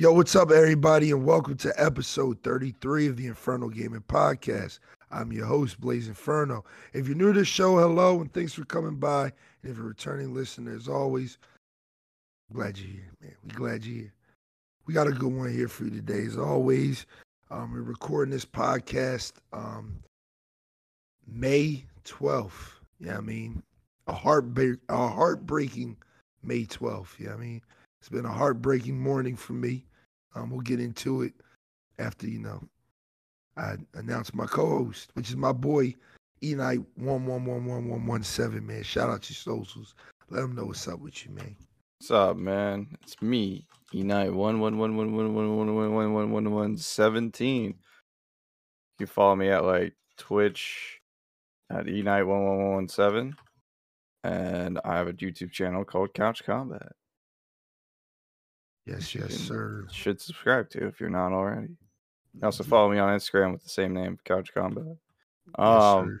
Yo, what's up, everybody, and welcome to episode 33 of the Inferno Gaming Podcast. I'm your host, Blaze Inferno. If you're new to the show, hello, and thanks for coming by. And if you're a returning listener, as always, glad you're here, man. We glad you're here. We got a good one here for you today, as always. Um, we're recording this podcast um, May 12th. Yeah, I mean, a heartbreak, a heartbreaking May 12th. Yeah, I mean, it's been a heartbreaking morning for me. Um, we'll get into it after you know I announce my co-host, which is my boy Enite one one one one one one seven. Man, shout out your socials. Let them know what's up with you, man. What's up, man? It's me, Enite one one one one one one one one one one one one seventeen. You follow me at like Twitch at Enite one one one one seven, and I have a YouTube channel called Couch Combat. Yes, yes, sir. Should subscribe to if you're not already. Also follow me on Instagram with the same name, Couch Combat. Um, sir.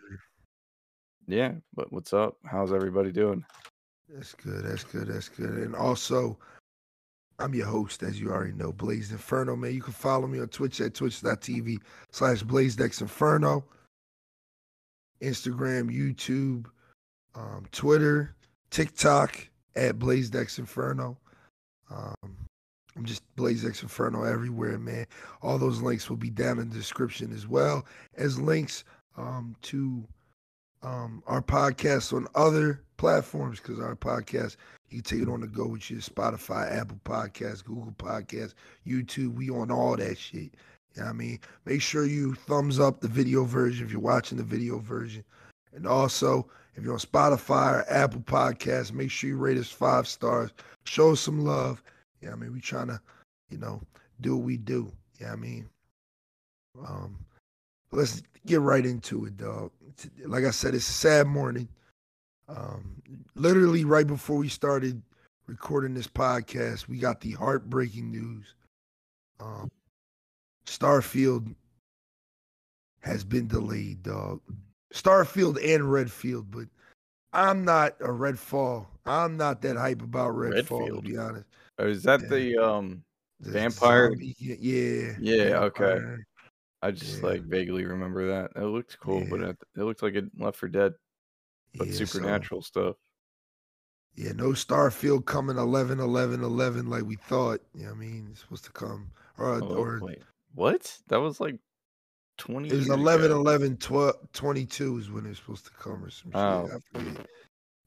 yeah. But what's up? How's everybody doing? That's good. That's good. That's good. And also, I'm your host, as you already know, Blaze Inferno, man. You can follow me on Twitch at twitch.tv slash BlazeXInferno, Instagram, YouTube, um, Twitter, TikTok at BlazeXInferno. Um, I'm just Blaze X Inferno everywhere, man. All those links will be down in the description as well as links um, to um, our podcast on other platforms because our podcast you take it on the go with your Spotify, Apple Podcasts, Google Podcasts, YouTube. We on all that shit. You know what I mean? Make sure you thumbs up the video version if you're watching the video version. And also, if you're on Spotify or Apple Podcasts, make sure you rate us five stars. Show us some love. Yeah, I mean, we trying to, you know, do what we do. Yeah, I mean, um, let's get right into it, dog. Like I said, it's a sad morning. Um, literally right before we started recording this podcast, we got the heartbreaking news. Um, Starfield has been delayed, dog. Starfield and Redfield, but I'm not a Redfall. I'm not that hype about Redfall, to be honest. Oh, is that Yeah. the um? The Vampire? zombie- yeah. Yeah, okay. I just Yeah. like vaguely remember that. It looked cool, but it, it looked like it Left 4 Dead, but Yeah, so- supernatural stuff. Yeah, no Starfield coming 11 11 11 like we thought. You know what I mean? It's supposed to come. Or, Oh, or wait, what? That was like twenty. it was 11 ago. 11 12, 22 is when it was supposed to come or some. Oh. Forget.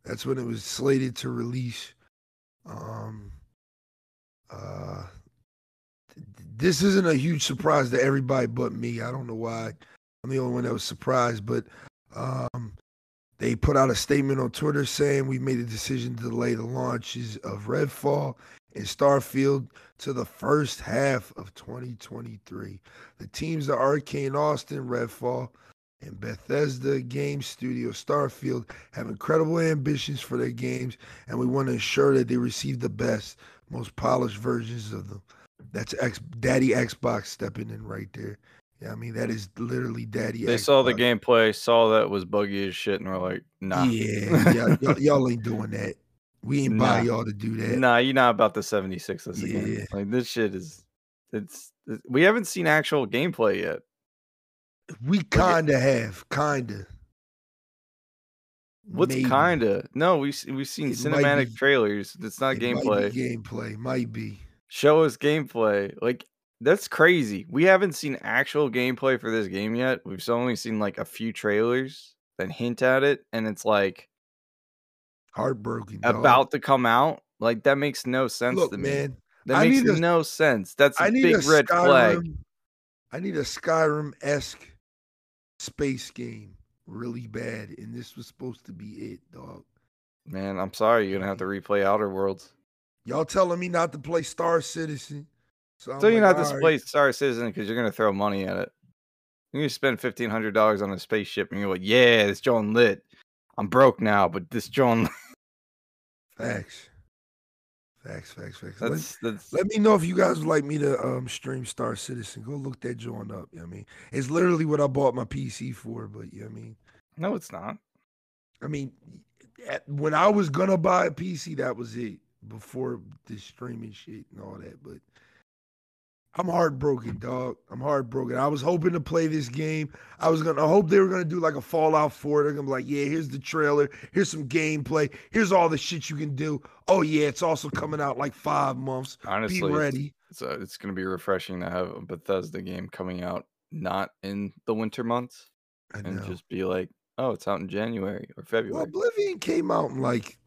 That's when it was slated to release. Um, this isn't a huge surprise to everybody but me. I don't know why. I'm the only one that was surprised, but um, they put out a statement on Twitter saying we made a decision to delay the launches of Redfall and Starfield to the first half of 2023. The teams are Arkane Austin, Redfall, and Bethesda Game Studio Starfield have incredible ambitions for their games, and we want to ensure that they receive the best, most polished versions of them. That's X Daddy Xbox stepping in right there. Yeah, I mean that is literally Daddy. They saw the gameplay, saw that was buggy as shit, and were like, "Nah, Yeah, y'all, y'all, y'all ain't doing that. We ain't buy y'all to do that. nah, you're not about the 76 this again." Yeah. Like this shit is, it's. it- We haven't seen actual gameplay yet. We kinda have, kinda. What's kinda? No, we s- we've seen It cinematic be- trailers. It's not It gameplay. Might be gameplay might be. Show us gameplay. Like that's crazy. We haven't seen actual gameplay for this game yet. We've only seen like a few trailers that hint at it, and it's like Heartbroken. dog. about to come out. Like that makes no sense Look, to me. man. That I makes a- no sense. That's a I need big a red flag. I need a Skyrim esque space game really bad, and this was supposed to be it, dog. Man, I'm sorry. You're gonna have to replay Outer Worlds. Y'all telling me not to play Star Citizen. So, So you're like, not to "All right." play Star Citizen because you're gonna throw money at it. Gonna spend fifteen hundred dollars on a spaceship, and you're like, "Yeah, this John lit. I'm broke now, but this joint Facts. Facts, facts, facts. Let, that's that's let me know if you guys would like me to um stream Star Citizen. Go look that joint up. You know I mean? It's literally what I bought my PC for, but you know what I mean? no, it's not. I mean, at- when I was gonna buy a PC, that was it. Before the streaming shit and all that, but I'm heartbroken, dog. I'm heartbroken. I was hoping to play this game. I was gonna I hope they were gonna do like a Fallout 4. They're gonna be like, yeah, here's the trailer, here's some gameplay, here's all the shit you can do. Oh yeah, it's also coming out like five months. Honestly, Be it's- ready. It's uh, it's gonna be refreshing to have a Bethesda game coming out not in the winter months and just be like, oh, it's out in January or Well, February. Oblivion came out in like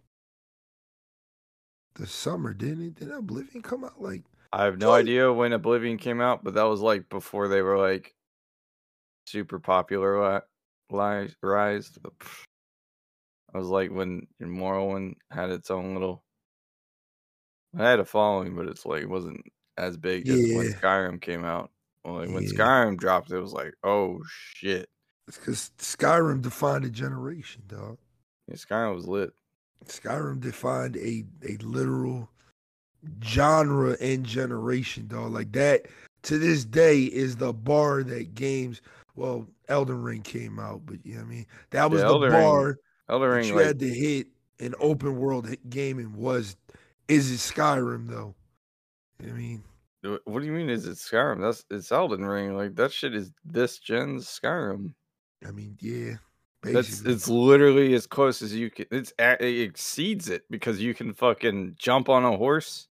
the summer, didn't it? Didn't Oblivion come out like I have no idea when Oblivion came out, but that was like before they were like super popular rise. I was like when Morrowind had its own little. I had a following, but it's like it wasn't as big as when Skyrim came out. Like when Yeah. Skyrim dropped, it was like, oh shit, It's because Skyrim defined a generation, dog. yeah, Skyrim was lit. Skyrim defined a a literal genre and generation, dog. Like that to this day is the bar that games. Well, Elden Ring came out, but you know what I mean. That was Yeah, the Elden Ring bar Elden that Ring, you like, had to hit an open world gaming. Was is it Skyrim though? I mean, what do you mean? Is it Skyrim? That's it's Elden Ring. Like that shit is this gen's Skyrim. I mean, yeah. That's it's literally as close as you can. It's it exceeds it because you can fucking jump on a horse,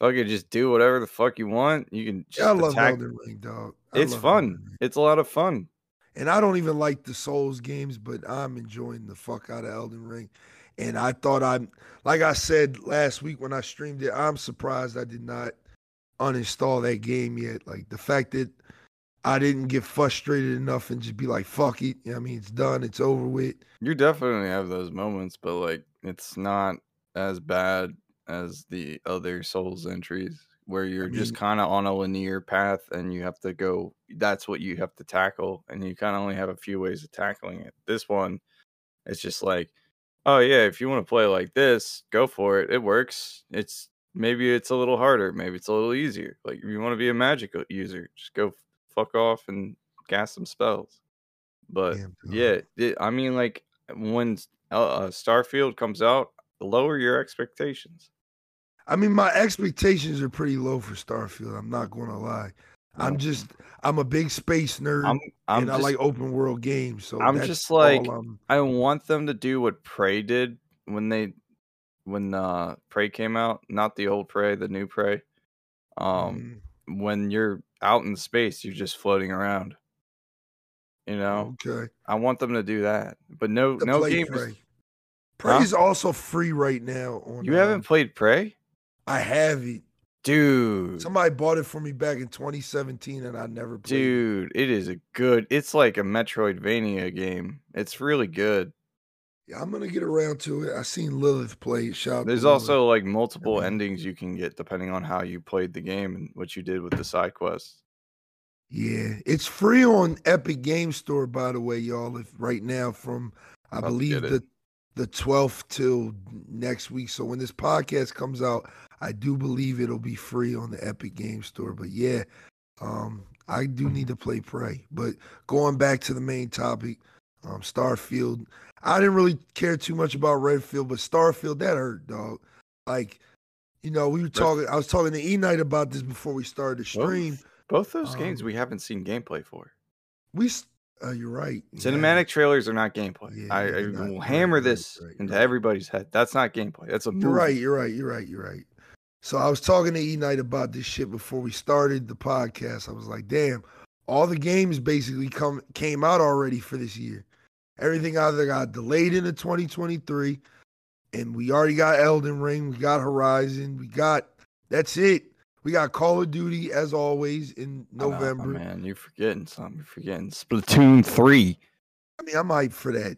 fucking just do whatever the fuck you want. You can just Yeah, I love attack. Elden Ring, dog. I It's fun. It's a lot of fun. And I don't even like the Souls games, but I'm enjoying the fuck out of Elden Ring. And I thought I'm, like I said last week when I streamed it, I'm surprised I did not uninstall that game yet. Like the fact that I didn't get frustrated enough and just be like, fuck it. You know what I mean, it's done, it's over with. You definitely have those moments, but like it's not as bad as the other Souls entries where you're just mean- kind of on a linear path and you have to go. That's what you have to tackle, and you kind of only have a few ways of tackling it. This one, it's just like, oh yeah, if you want to play like this, go for it. It works. It's maybe it's a little harder, maybe it's a little easier. Like if you want to be a magic user, just go fuck off and cast some spells. But Damn, yeah, it, I mean, like when uh, Starfield comes out, lower your expectations. I mean, my expectations are pretty low for Starfield. I'm not going to lie. I'm just, I'm a big space nerd I'm, I'm and just, I like open world games. So I'm just like- I'm- I want them to do what Prey did when they, when uh Prey came out, not the old Prey, the new Prey. Um, Mm, when you're out in space, you're just floating around. You know, okay. I want them to do that, but no, to no game. Prey. Is, Prey Huh? is also free right now. On you um, haven't played Prey, I have it. dude. Somebody bought it for me back in 2017, and I never played. it. Dude, it is a good. It's like a Metroidvania game. It's really good. Yeah, I'm gonna get around to it. I seen Lilith play it. Shout There's Lilith. also like multiple mean- endings you can get depending on how you played the game and what you did with the side quests. yeah, it's free on Epic Game Store, by the way, y'all. If right now from I to believe it. the the 12th till next week. So when this podcast comes out, I do believe it'll be free on the Epic Game Store. But yeah, um, I do need to play Prey. But going back to the main topic, um, Starfield. I didn't really care too much about Redfield, but Starfield that hurt, dog. Like, you know, we were talking. I was talking to E Night about this before we started the stream. Both those games Um, we haven't seen gameplay for. We, uh, you're right. yeah. Cinematic trailers are not gameplay. Yeah, I, I not. will hammer right, this right, into right. everybody's head. That's not gameplay. That's a movie. You're right. You're right. You're right. You're right. So I was talking to E Night about this shit before we started the podcast. I was like, damn, all the games basically come came out already for this year. Everything either got delayed into 2023, and we already got Elden Ring, we got Horizon, we got that's it. We got Call of Duty as always in know, November. man, you're forgetting something. You're forgetting Splatoon 3. I mean, I'm hyped for that.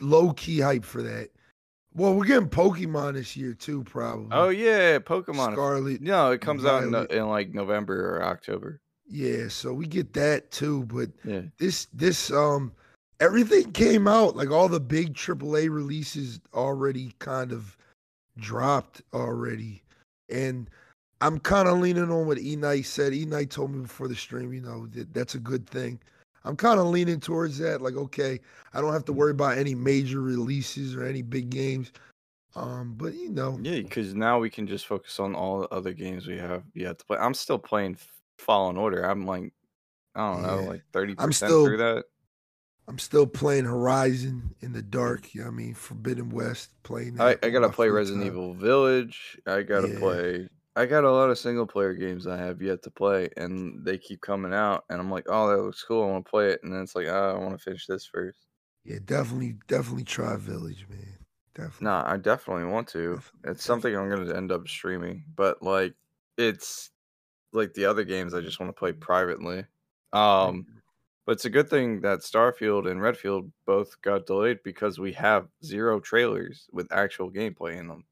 Low key hype for that. Well, we're getting Pokemon this year too, probably. Oh, yeah. Pokemon. Scarlet. No, it comes out in, in like November or October. Yeah, so we get that too, but Yeah. this this um everything came out like all the big AAA releases already kind of dropped already, and I'm kind of leaning on what E Night said. E Night told me before the stream, you know, that that's a good thing. I'm kind of leaning towards that. Like, okay, I don't have to worry about any major releases or any big games. Um, but you know, Yeah, because now we can just focus on all the other games we have yet to play. I'm still playing Fallen Order. I'm like, I don't know, Yeah. like thirty percent through that. I'm still playing Horizon in the dark. You know I mean, Forbidden West. Playing. I, that I gotta play Resident time. Evil Village. I gotta Yeah. play. I got a lot of single player games I have yet to play, and they keep coming out, and I'm like, oh, that looks cool. I want to play it, and then it's like, oh, I want to finish this first. Yeah, definitely, definitely try Village, man. Definitely. No, I definitely want to. Definitely, It's something I'm gonna end up streaming, but like, it's like the other games I just want to play mm-hmm. privately. Um, mm-hmm. but it's a good thing that Starfield and Redfield both got delayed because we have zero trailers with actual gameplay in them.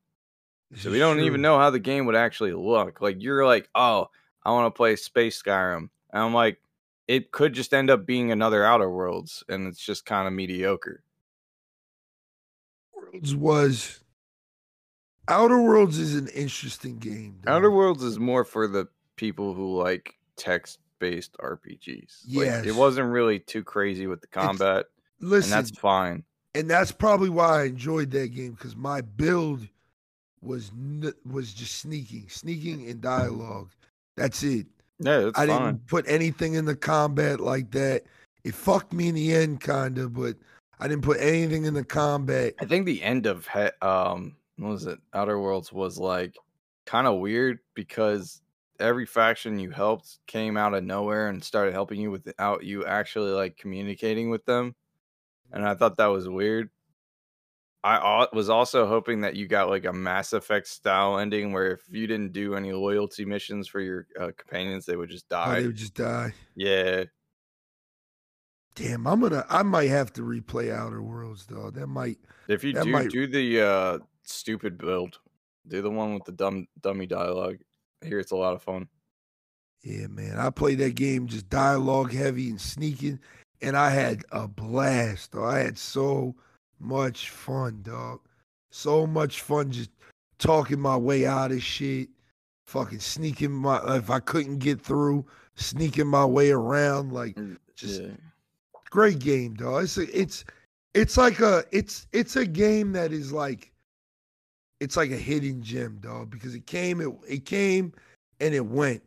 So we don't true. even know how the game would actually look. Like you're like, oh, I want to play Space Skyrim, and I'm like, it could just end up being another Outer Worlds, and it's just kind of mediocre. Worlds was Outer Worlds is an interesting game. dog. Outer Worlds is more for the people who like text-based RPGs. Like, Yes. it wasn't really too crazy with the combat, and Listen, that's fine. and that's probably why I enjoyed that game because my build was was just sneaking, sneaking in dialogue. That's it. Yeah, it's I fine. didn't put anything in the combat like that. It fucked me in the end, kinda, but I didn't put anything in the combat. I think the end of he- um what was it? Outer Worlds was like kind of weird because every faction you helped came out of nowhere and started helping you without you actually like communicating with them. And I thought that was weird. I was also hoping that you got like a Mass Effect style ending where if you didn't do any loyalty missions for your uh, companions, they would just Oh, die. they would just die. yeah, Damn, I'm gonna. I might have to replay Outer Worlds though. That might. if you do might- do the uh, stupid build, do the one with the dumb dummy dialogue. Here, it's a lot of fun. Yeah, man. I played that game just dialogue heavy and sneaking, and I had a blast. Though I had so much fun, dog. So much fun just talking my way out of shit. Fucking sneaking my if I couldn't get through, sneaking my way around. Like mm, just yeah. great game, dog. It's a, it's it's like a it's it's a game that is like it's like a hidden gem, dog, because it came it it came and it went.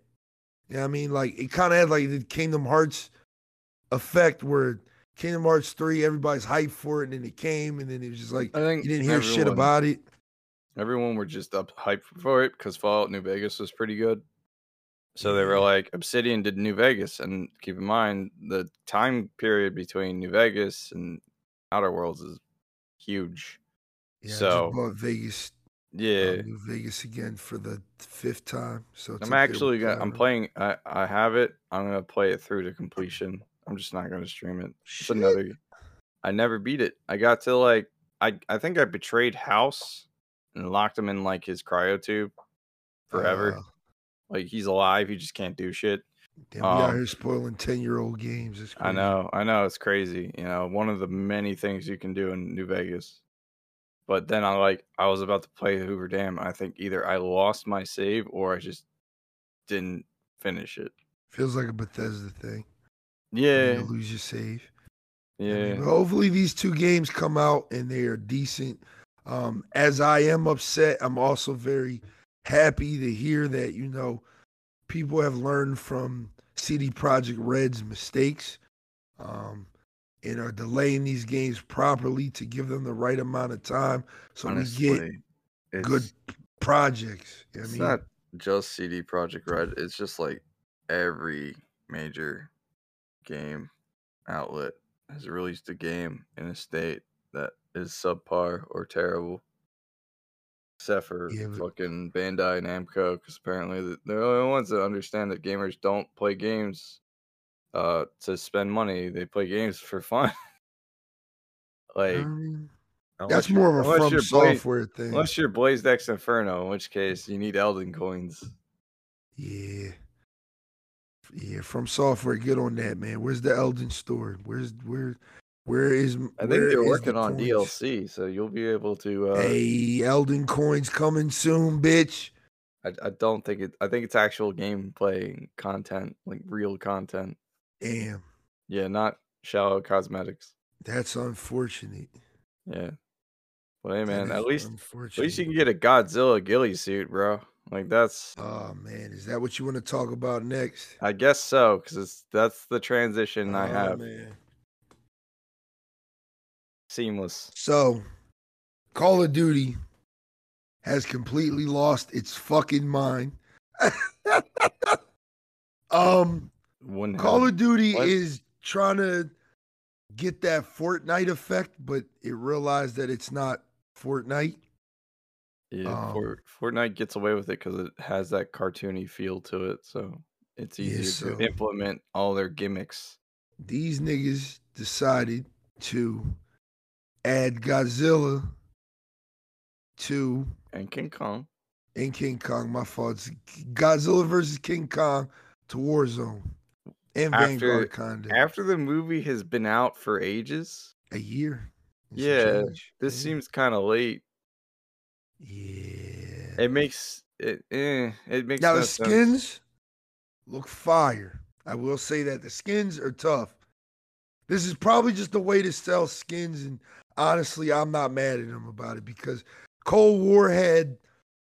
You know what I mean? Like it kind of had like the Kingdom Hearts effect where Kingdom Hearts 3, everybody's hyped for it, and then it came, and then it was just like I think you didn't hear shit about it. Everyone were just up hyped for it because Fallout New Vegas was pretty good. So they were like, Obsidian did New Vegas, and keep in mind the time period between New Vegas and Outer Worlds is huge. Yeah, So, Vegas, uh, Yeah, New Vegas again for the fifth time. So it's I'm up there with actually gonna. I'm playing. I I have it. I'm gonna play it through to completion. I'm just not gonna stream it. It's Shit. another. I never beat it. I got to like. I I think I betrayed House and locked him in like his cryo tube forever. Uh, like he's alive. He just can't do shit. damn, we out Um, here spoiling ten year old games. It's I know. I know. It's crazy. You know, one of the many things you can do in New Vegas. But then I like I was about to play Hoover Dam. I think either I lost my save or I just didn't finish it. Feels like a Bethesda thing. Yeah. You lose your save. Yeah. but hopefully these two games come out and they are decent. Um, as I am upset, I'm also very happy to hear that you know people have learned from CD Projekt Red's mistakes, um, and are delaying these games properly to give them the right amount of time so we get good projects. You know It's I mean, not just CD Projekt Red. It's just like every major game outlet has released a game in a state that is subpar or terrible. Except for Yeah, but- fucking Bandai and Namco, because apparently they're the only ones that understand that gamers don't play games uh, to spend money. They play games for fun. like Um, that's more of a from software thing. Unless you're Blaze X Inferno, in which case you need Elden coins. Yeah. Yeah, from software, get on that, man. Where's the Elden store? Where's where where is I think they're working the on coins? DLC, so you'll be able to. Uh, Hey, Elden coins coming soon, bitch. I, I don't think it. I think it's actual gameplay content, like real content. Damn, Yeah, not shallow cosmetics. that's unfortunate. Yeah, but hey, man, at least at least you can get a Godzilla ghillie suit, bro. Like that's Oh man, is that what you want to talk about next? I guess so because that's the transition I Oh, have. man. Seamless. So, Call of Duty has completely lost its fucking mind. um, Call of Duty What? is trying to get that Fortnite effect, but it realized that it's not Fortnite. Yeah, um, Fort, Fortnite gets away with it because it has that cartoony feel to it, so it's Yeah, easier so- to implement all their gimmicks. These niggas decided to add Godzilla to And King Kong. and King Kong. My fault. It's Godzilla versus King Kong to Warzone and After- Vanguard kinda After the movie has been out for ages, a year. and some Yeah, change. this Yeah. seems kind of late. Yeah. It makes it. Eh, it makes Now no the sense. skins look fire. I will say that the skins are tough. This is probably just a way to sell skins, and honestly, I'm not mad at them about it because Cold War had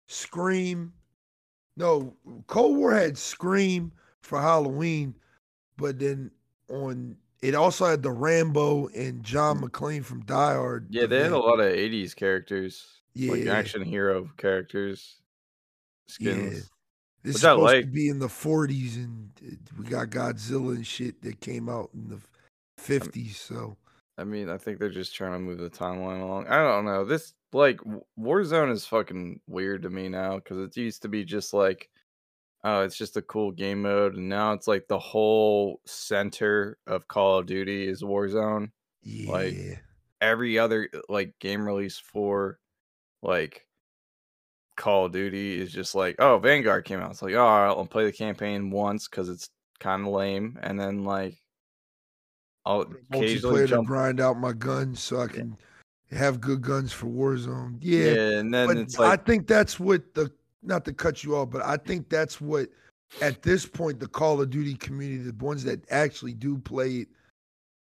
Scream. No, Cold War had Scream for Halloween, but then on it also had the Rambo and John McClane from Die Hard. Yeah, they had a lot of '80s characters, like Yeah. action hero characters, skins. This is supposed to be in the 40s, and uh, we got Godzilla and shit that came out in the 50s. So I mean, I think they're just trying to move the timeline along. I don't know. This like Warzone is fucking weird to me now because it used to be just like, oh, it's just a cool game mode, and now it's like the whole center of Call of Duty is Warzone. yeah, Like, Every other like game release for like Call of Duty is just like, oh, Vanguard came out. It's like, oh, I'll play the campaign once because it's kind of lame, and then like. I'll occasionally jump grind out my guns so I can have good guns for Warzone. Yeah, Yeah, and then but it's I think that's what the not to cut you off, but I think that's what at this point the Call of Duty community, the ones that actually do play it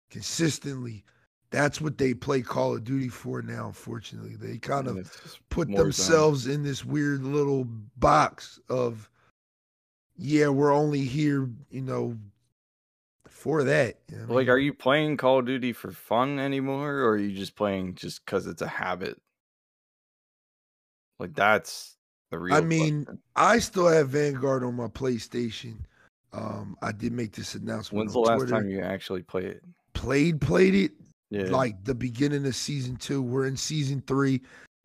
consistently, that's what they play Call of Duty for now. Unfortunately, they kind of put themselves in this weird little box of yeah we're only here you know for that you know like, are you playing Call of Duty for fun anymore, or are you just playing just because it's a habit? Like that's the real. I mean, question. i still have vanguard on my playstation um i did make this announcement when's the last Twitter. time you actually play it? played played it Yeah, like the beginning of season two we're in season three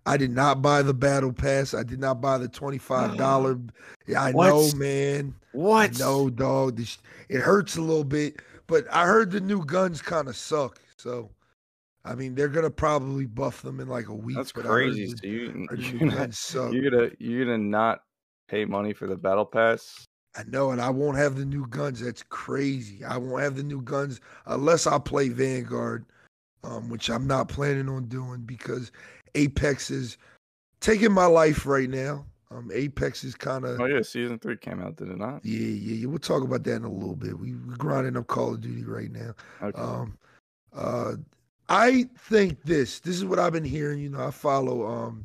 I did not buy the battle pass. I did not buy the twenty-five dollar. Yeah, I What? know, man. what? No, dog. This, it hurts a little bit, but I heard the new guns kind of suck. So, I mean, they're gonna probably buff them in like a week. that's but I heard crazy. the- So you, you're gonna, you're gonna you're gonna not pay money for the battle pass? I know, and I won't have the new guns. That's crazy. I won't have the new guns unless I play Vanguard, um, which I'm not planning on doing because Apex is taking my life right now. Um, Apex is kind of Oh yeah, season three came out, did it not? yeah, yeah, yeah. We'll talk about that in a little bit. We we're grinding up Call of Duty right now. Okay. Um, uh, I think this. This is what I've been hearing. You know, I follow um,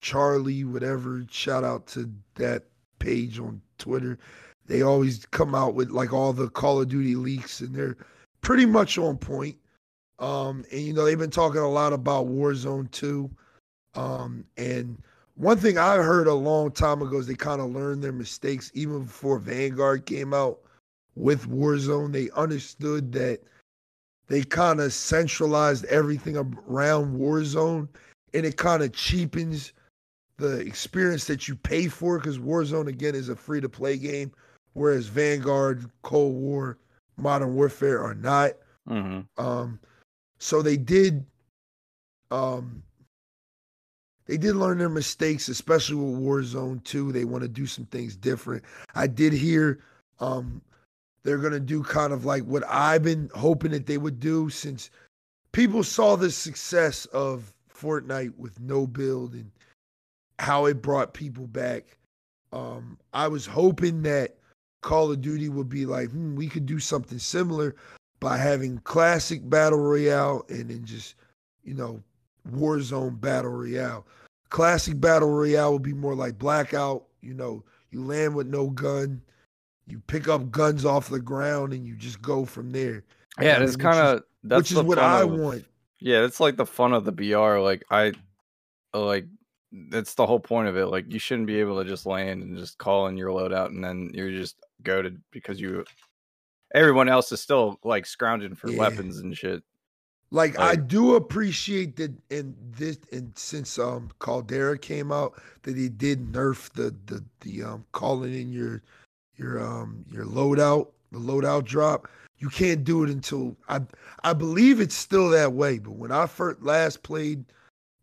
Charlie, whatever. Shout out to that page on Twitter. They always come out with like all the Call of Duty leaks, and they're pretty much on point. Um, and you know, they've been talking a lot about Warzone 2. Um, and one thing I heard a long time ago is they kind of learned their mistakes even before Vanguard came out with Warzone. They understood that they kind of centralized everything around Warzone and it kind of cheapens the experience that you pay for because Warzone again is a free to play game, whereas Vanguard, Cold War, Modern Warfare are not. hmm Um, so they did, um, they did learn their mistakes, especially with Warzone 2. They want to do some things different. I did hear, um, they're gonna do kind of like what I've been hoping that they would do since people saw the success of Fortnite with no build and how it brought people back. Um, I was hoping that Call of Duty would be like, hmm, we could do something similar by having classic battle royale and then just, you know, Warzone battle royale. Classic battle royale would be more like Blackout You know, you land with no gun, you pick up guns off the ground, and you just go from there. Yeah, it's kind of that's which is what I of- want. Yeah, it's like the fun of the BR. Like I, like that's the whole point of it. Like you shouldn't be able to just land and just call in your loadout and then you're just goaded because you. Everyone else is still like scrounging for Yeah. weapons and shit. Like I do appreciate that in this and since um Caldera came out that he did nerf the the the um calling in your your um your loadout the loadout drop. You can't do it until I I believe it's still that way. But when I first last played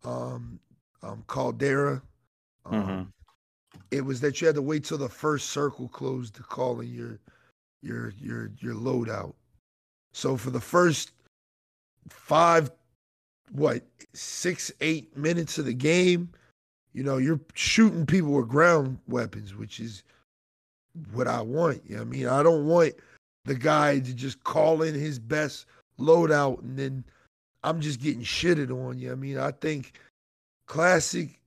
um um Caldera, um, Mhm. it was that you had to wait till the first circle closed to call in your your your your loadout. So for the first five, what six eight minutes of the game, you know, you're shooting people with ground weapons, which is what I want. You know I mean, I don't want the guy to just call in his best loadout and then I'm just getting shitted on. You know I mean, I think classic.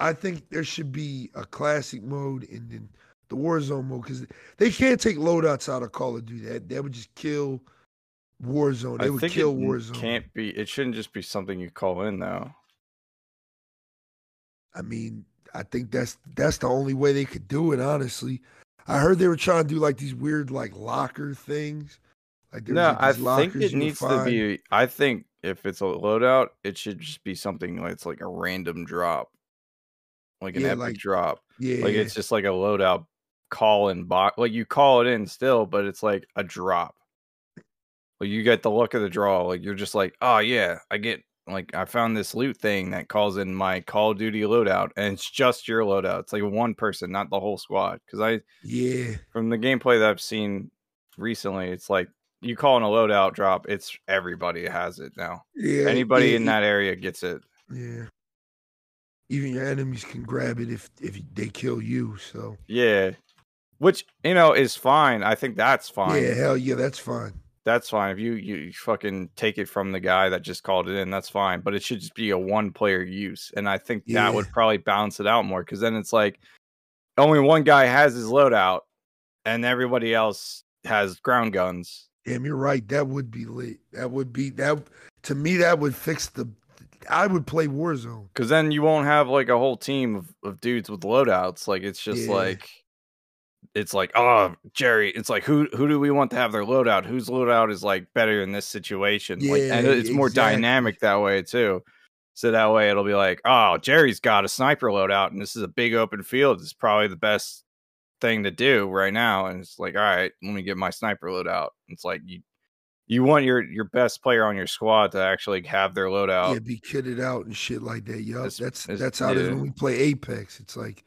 I think there should be a classic mode and then the Warzone mode because they can't take loadouts out of Call of Duty. That that would just kill Warzone. They I would think kill it Warzone. can't be. It shouldn't just be something you call in though. I mean, I think that's that's the only way they could do it. Honestly, I heard they were trying to do like these weird like locker things. Like No, like, I think it needs to be. I think if it's a loadout, it should just be something like it's like a random drop, like an Yeah, epic like- drop. Yeah, Like it's just like a loadout call in box. Like you call it in still, but it's like a drop. Like you get the look of the draw. Like you're just like, oh yeah, I get like I found this loot thing that calls in my Call of Duty loadout, and it's just your loadout. It's like one person, not the whole squad. Because I yeah, from the gameplay that I've seen recently, it's like you call in a loadout drop, it's everybody has it now. yeah. Anybody yeah, in that area gets it. Yeah. Even your enemies can grab it if if they kill you. So Yeah. Which, you know, is fine. I think that's fine. yeah, hell yeah, that's fine. That's fine. If you, you fucking take it from the guy that just called it in, that's fine. But it should just be a one player use. And I think Yeah. that would probably balance it out more because then it's like only one guy has his loadout and everybody else has ground guns. Damn, you're right. That would be lit. That would be that to me. That would fix the. I would play Warzone. Because then you won't have like a whole team of, of dudes with loadouts. Like it's just Yeah. like it's like, oh Jerry, it's like who who do we want to have their loadout? Whose loadout is like better in this situation? like and Yeah, it's more dynamic that way too. So that way it'll be like, oh, Jerry's got a sniper loadout and this is a big open field. It's probably the best thing to do right now. And it's like, all right, let me get my sniper loadout. It's like you you want your your best player on your squad to actually have their loadout. Yeah, be kitted out and shit like that. Yup, that's that's how it is when we play Apex. It's like,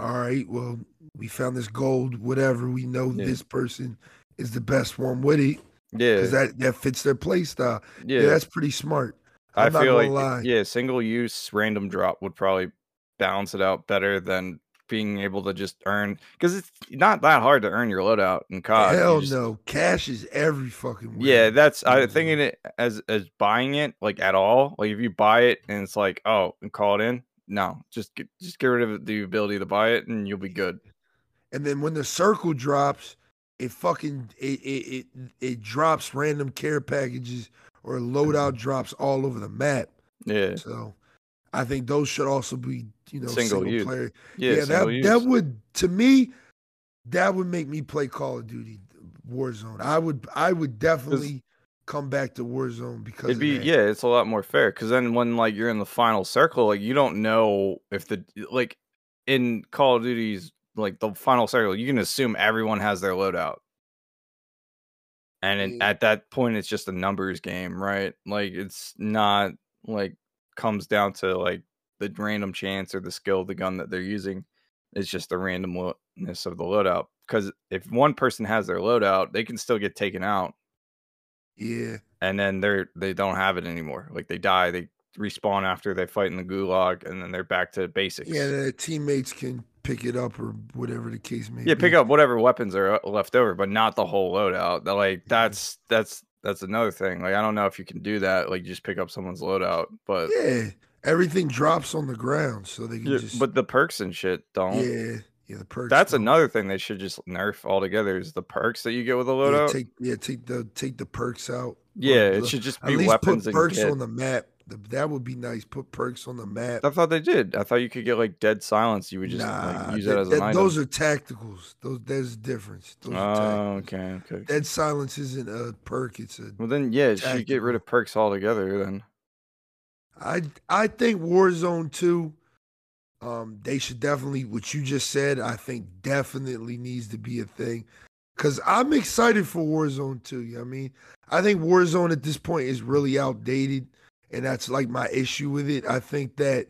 all right, well, we found this gold, whatever. We know Yeah. this person is the best one with it Yeah. because that that fits their play style. yeah. Yeah, that's pretty smart. I I'm not feel gonna like lie. yeah, single use random drop would probably balance it out better than being able to just earn because it's not that hard to earn your loadout in COD. Hell just- no, cash is every fucking. Yeah, that's I Mhm. thinking it as as buying it like at all. Like if you buy it and it's like oh and call it in, no, just get just get rid of the ability to buy it and you'll be good. And then when the circle drops, it fucking it it it, it drops random care packages or loadout mm-hmm. drops all over the map. Yeah, So I think those should also be you know Single single, use. player. yeah, Yeah, that use. that would to me that would make me play Call of Duty Warzone. I would I would definitely come back to Warzone because It'd be yeah, it's a lot more fair because then when like you're in the final circle, like you don't know if the like in Call of Duty's like the final circle, you can assume everyone has their loadout, and it, at that point, it's just a numbers game, right? Like it's not like comes down to like the random chance or the skill of the gun that they're using. It's just the randomness of the loadout. Because if one person has their loadout, they can still get taken out Yeah. and then they're they don't have it anymore. Like they die, they respawn after they fight in the gulag, and then they're back to basics. Yeah, their teammates can pick it up or whatever the case may be. yeah, be. pick up whatever weapons are uh, left over, but not the whole loadout. They're Like that's that's that's another thing. Like I don't know if you can do that. Like just pick up someone's loadout, but Yeah. Everything drops on the ground, so they can Yeah, just. but the perks and shit don't. yeah, yeah, the perks. That's don't. another thing they should just nerf altogether is the perks that you get with a Yeah, loadout. take yeah, take the take the perks out. Yeah, Put it should just At be least weapons put perks on the map. The, that would be nice. Put perks on the map. I thought they did. I thought you could get like dead silence. You would just nah, like, use that- it as that- an item. those are tacticals. Those there's a difference. Those are oh, okay, okay. Dead silence isn't a perk. It's a Well, then yeah, you should get rid of perks altogether. Then I I think Warzone 2, um, they should definitely what you just said, I think definitely needs to be a thing. Cause I'm excited for Warzone 2. You know what I mean? I think Warzone at this point is really outdated, and that's like my issue with it. I think that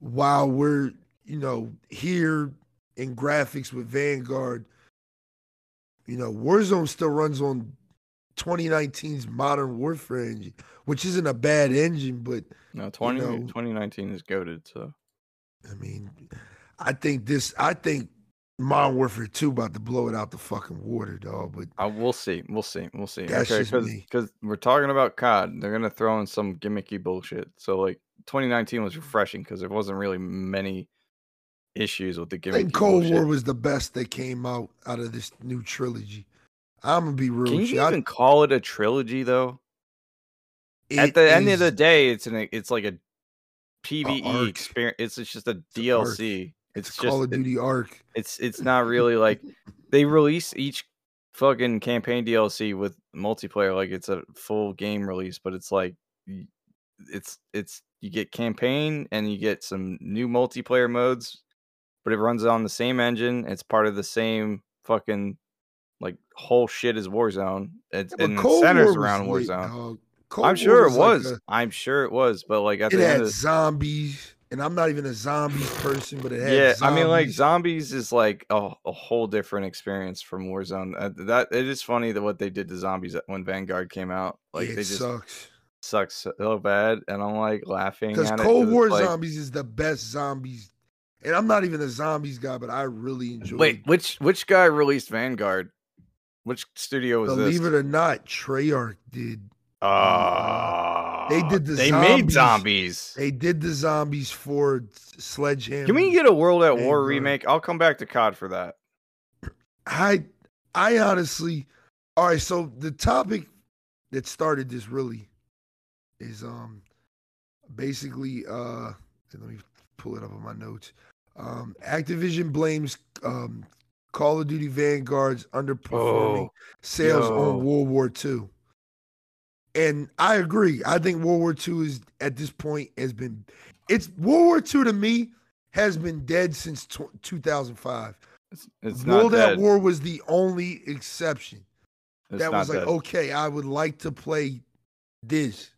while we're, you know, here in graphics with Vanguard, you know, Warzone still runs on 2019's Modern Warfare engine, which isn't a bad engine, but no, 20, know- 2019 is goaded. So I mean, I think this. I think Modern Warfare Two about to blow it out the fucking water, dog. But I we'll see, we'll see, we'll see. That's okay, just me. because we're talking about COD, they're gonna throw in some gimmicky bullshit. So like 2019 was refreshing because there wasn't really many issues with the I gimmicky think Cold bullshit. War was the best that came out out of this new trilogy. I'm gonna be real. Can you you. I- even call it a trilogy though? At the end of the day, it's an it's like a PVE experience. It's, it's just a DLC. It's, it's just Call of it- Duty Arc. it's it's not really like they release each fucking campaign DLC with multiplayer like it's a full game release, but it's like it's it's you get campaign and you get some new multiplayer modes, but it runs on the same engine. It's part of the same fucking like whole shit as Warzone. It's Yeah, and it Cold centers War around Warzone. dog. Cold I'm sure it like was. a- I'm sure it was, but like at it the end had of zombies, and I'm not even a zombies person, but it had yeah, zombies. I mean, like zombies is like a, a whole different experience from Warzone. Uh, that it is funny that what they did to zombies when Vanguard came out, like Yeah, they just sucks. sucks so bad, and I'm like laughing Because it Cold War like, zombies is the best zombies, and I'm not even a zombies guy, but I really enjoy. Wait, which which guy released Vanguard? Which studio was believe this? it or not, Treyarch did. Ah, they did the They made zombies. zombies. They did the zombies for Sledgehammer. Can we get a World at War remake? I'll come back to COD for that. I, I honestly, all right. So the topic that started this really is um, basically uh, let me pull it up on my notes. Um, Activision blames um, Call of Duty Vanguard's underperforming Oh, sales yo. on World War II. And I agree. I think World War II is at this point has been it's World War II to me has been dead since tw 2005. It's, it's not World at War was the only exception. It's that was like, dead. okay, I would like to play this.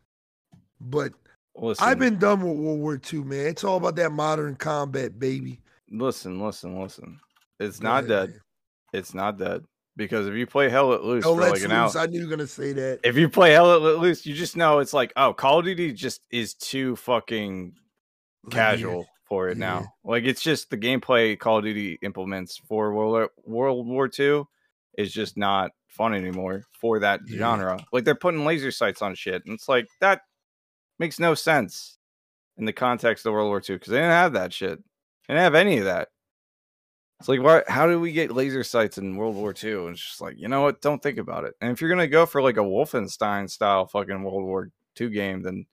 But Listen, I've been done with World War II, man. It's all about that modern combat, baby. listen, listen, listen. It's Go not ahead, dead. man. It's not dead because if you play Hell Let Loose Oh, for let's like an hour. I knew you were gonna say that. if you play Hell Let Loose, you just know it's like, oh, Call of Duty just is too fucking casual for it Yeah. now. Like it's just the gameplay Call of Duty implements for World World War II is just not fun anymore for that Yeah. genre. Like they're putting laser sights on shit, and it's like that makes no sense in the context of World War II because they didn't have that shit. They didn't have any of that. It's like, why? How did we get laser sights in World War II? And it's just like, you know what? Don't think about it. And if you're gonna go for like a Wolfenstein style fucking World War II game, then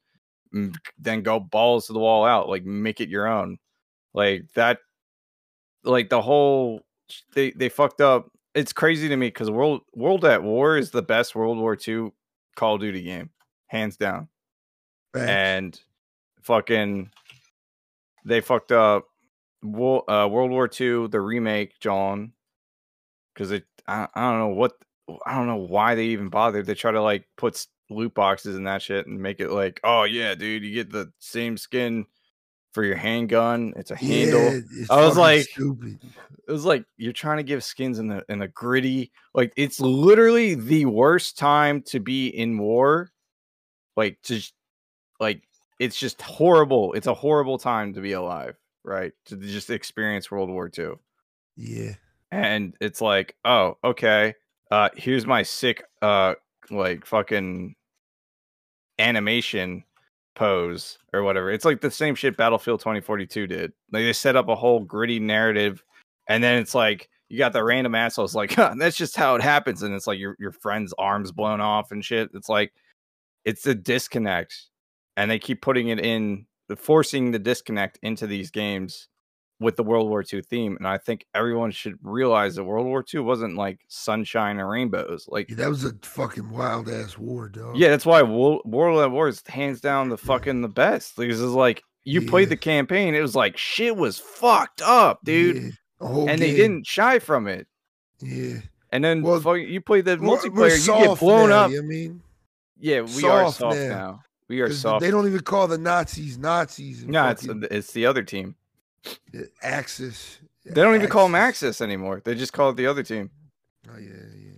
mm, then go balls to the wall out. Like make it your own. Like that. Like the whole they they fucked up. It's crazy to me because World World at War is the best World War II Call of Duty game, hands down Facts. and fucking they fucked up Wo- uh, World War II, the remake, John, because it I, I don't know what I don't know why they even bothered. They try to like put loot boxes and that shit and make it like, oh yeah, dude, you get the same skin for your handgun. It's a handle. Yeah, it's I was like- stupid. It was like you're trying to give skins in the in a gritty like it's literally the worst time to be in war. Like to like it's just horrible. It's a horrible time to be alive, right? To just experience World War II. Yeah. And it's like, oh, okay. Uh here's my sick uh like fucking animation pose or whatever. It's like the same shit Battlefield 2042 did. Like they set up a whole gritty narrative, and then it's like you got the random assholes like huh, that's just how it happens, and it's like your your friend's arms blown off and shit. It's like it's a disconnect, and they keep putting it in, forcing the disconnect into these games with the World War II theme. And I think everyone should realize that World War II wasn't like sunshine and rainbows. Like Yeah, that was a fucking wild ass war, dog. yeah, that's why Wo- World at War is hands down the fucking the best. Because it's like you played the campaign, it was like shit was fucked up, dude. Yeah, the and they didn't shy from it. Yeah, And then Well, you play the multiplayer, you get blown now, up. You I mean, Yeah, we are soft soft now. now. We are soft. they don't even call the Nazis Nazis. no, it's uh, it's the other team. the Axis. They don't even call them Axis anymore. They just call it the other team. Oh yeah,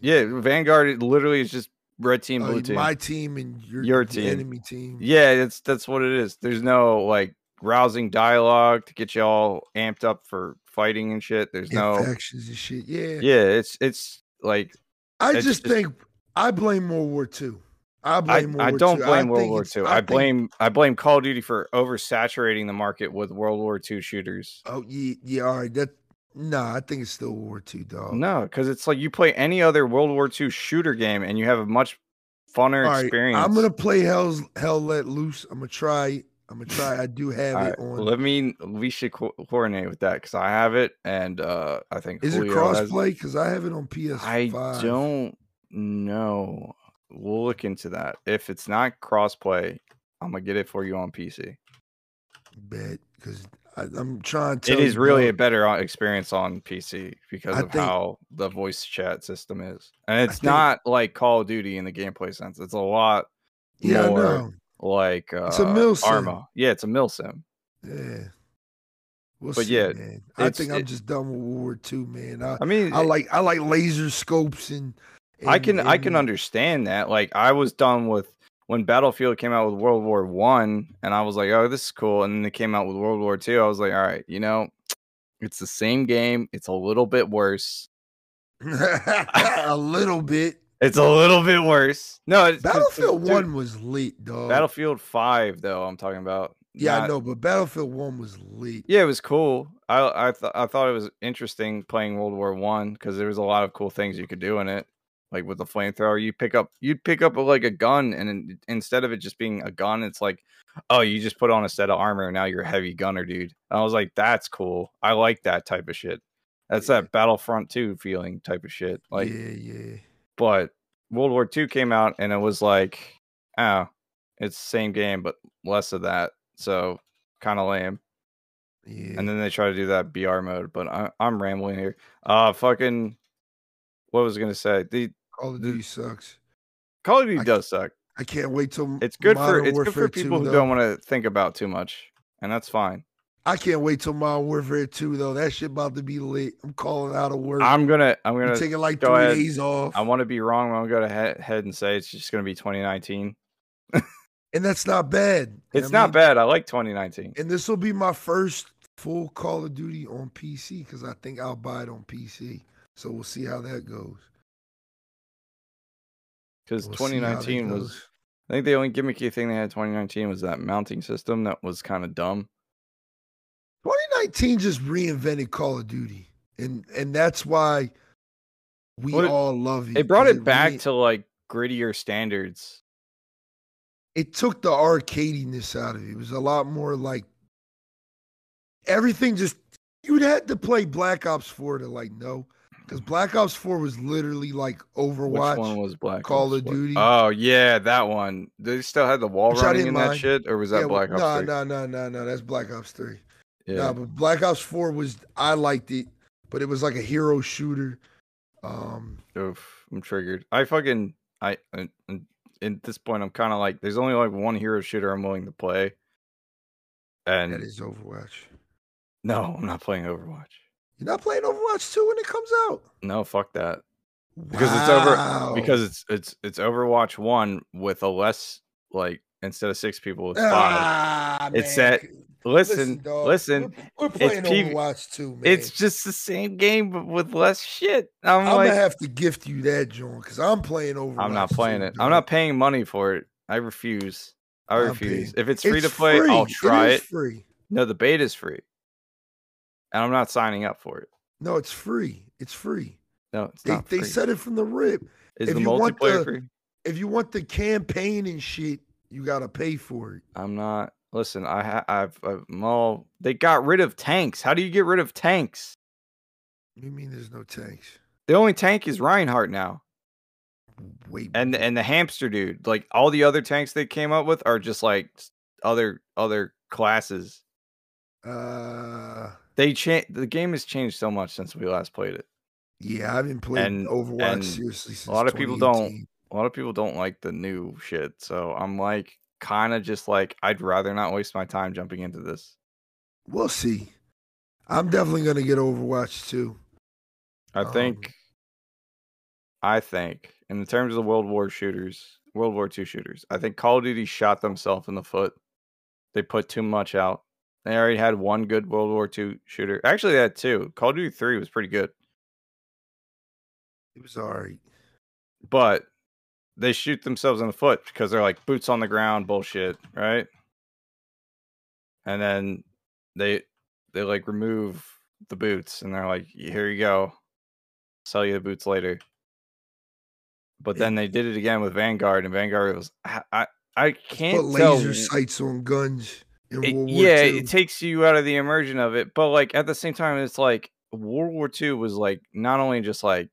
yeah. Yeah, Vanguard it literally is just red team, Oh, blue team. my team and your, Your team. enemy team. Yeah, that's that's what it is. There's no like rousing dialogue to get you all amped up for fighting and shit. There's no factions and shit. Yeah. Yeah, it's it's like I it's just just- think I blame World War II. I I, blame I War don't II. blame World War II. I, think- blame I blame Call of Duty for oversaturating the market with World War II shooters. Oh yeah, yeah. All right. That nah. I think it's still World War II, dog. No, because it's like you play any other World War II shooter game and you have a much funner right, experience. I'm gonna play Hell's Hell Let Loose. I'm gonna try. it. I'm gonna try. I do have All it right, on. let me. We should co- coordinate with that because I have it, and uh I think Is it Julio has- crossplay? Because I have it on PS5. I don't know. We'll look into that. If it's not crossplay, I'm gonna get it for you on PC. bet because I'm trying to. It is really a better experience on PC because I of think- how the voice chat system is, and it's think- not like Call of Duty in the gameplay sense. It's a lot Yeah, more like uh, It's a mil sim. Arma. Yeah, it's a mil sim. Yeah. We'll But see, yeah, man. I think I'm just done with World War II, man. I, I mean, I like I like laser scopes and. I can I can understand that. Like I was done with when Battlefield came out with World War One, and I was like, oh, this is cool. And then they came out with World War Two. I was like, all right, you know, it's the same game. It's a little bit worse. a little bit. It's a little bit worse. No, it's Battlefield dude, One was lit, dog. Battlefield Five, though. I'm talking about. yeah, I know, but Battlefield One was lit. Yeah, it was cool. I I thought I thought it was interesting playing World War One because there was a lot of cool things you could do in it. Like with the flamethrower, you pick up you'd pick up like a gun, and in- instead of it just being a gun, it's like, oh, you just put on a set of armor, and now you're a heavy gunner, dude. And I was like, that's cool. I like that type of shit. That's Yeah. that Battlefront Two feeling type of shit. Like, yeah, yeah. but World War II came out, and it was like, oh, it's the same game, but less of that. So kind of lame Yeah. and then they try to do that BR mode. But I, I'm rambling here. Uh, fucking, what was I gonna say? The Call of Duty sucks. Call of Duty I- does suck. I can't wait till It's good for Modern it's good for people 2, who though. don't want to think about too much, and that's fine. I can't wait till Modern Warfare 2 though. That shit about to be lit. I'm calling out of work. I'm gonna I'm gonna taking like go three ahead. days off. I want to be wrong. but I'm gonna go ahead ahead and say it's just gonna be 2019. and that's not bad. It's I not mean? bad. I like 2019. And this will be my first full Call of Duty on PC because I think I'll buy it on PC. So we'll see how that goes. Because We'll see how that 2019 was. I think the only gimmicky thing they had 2019 was that mounting system that was kind of dumb. 2019 just reinvented Call of Duty, and and that's why we Well, it- all love it. It brought it back rein- to like grittier standards. it took the arcadiness out of it. It was a lot more like everything. Just you'd had to play Black Ops 4 to like know, because Black Ops 4 was literally like Overwatch. Which one was Black Call Ops? of What- Duty. Oh yeah, that one. They still had the wall Which running didn't in that shit, or was that Yeah, Black Ops? No, 3? no, no, no, no. That's Black Ops 3. Yeah. Nah, but Black Ops 4 was I liked it, but it was like a hero shooter. Um, Oof, I'm triggered. I fucking I and, and at this point I'm kind of like there's only like one hero shooter I'm willing to play. And that is Overwatch. no, I'm not playing Overwatch. You're not playing Overwatch 2 when it comes out. No, fuck that. Because it's over- Because it's it's it's Overwatch 1 with a less like instead of 6 people it's 5. Ah, It's man. that- Listen, dog, listen, We're, we're playing P- Overwatch 2, man. It's just the same game but with less shit. I'm, I'm like gonna have to gift you that, John, because I'm playing Overwatch. I'm not playing 2, it. I'm not paying money for it. I refuse. I refuse. If it's free to It's play, I'll free. try it. free. No, the beta is free, and I'm not signing up for it. No, it's free. It's free. No, it's They not they free. said it from the rip. is if the you want multiplayer the- free? If you want the campaign and shit, you gotta pay for it. I'm not. Listen, I ha- I've, I've I'm all. They got rid of tanks. How do you get rid of tanks? You mean there's no tanks? The only tank is Reinhardt now, Wait, and and the hamster dude. Like all the other tanks they came up with are just like other other classes. uh, They change. The game has changed so much since we last played it. yeah, I haven't played And- Overwatch and seriously since a lot of people don't. A lot of people don't like the new shit, so I'm like kind of just like I'd rather not waste my time jumping into this. We'll see. I'm definitely gonna get Overwatch too. I Um, think, I think, in terms of the World War shooters, World War II shooters, I think Call of Duty shot themselves in the foot. They put too much out. They already had one good World War II shooter. Actually, they had two. Call of Duty 3 was pretty good, It was alright. but they shoot themselves in the foot because they're like boots on the ground bullshit, right? And then they they like remove the boots and they're like, here you go. Sell you the boots later. But then they did it again with Vanguard, and Vanguard was I I, I can't Put tell. laser sights on guns it- yeah, II. it takes you out of the immersion of it, but like at the same time, it's like World War II was like not only just like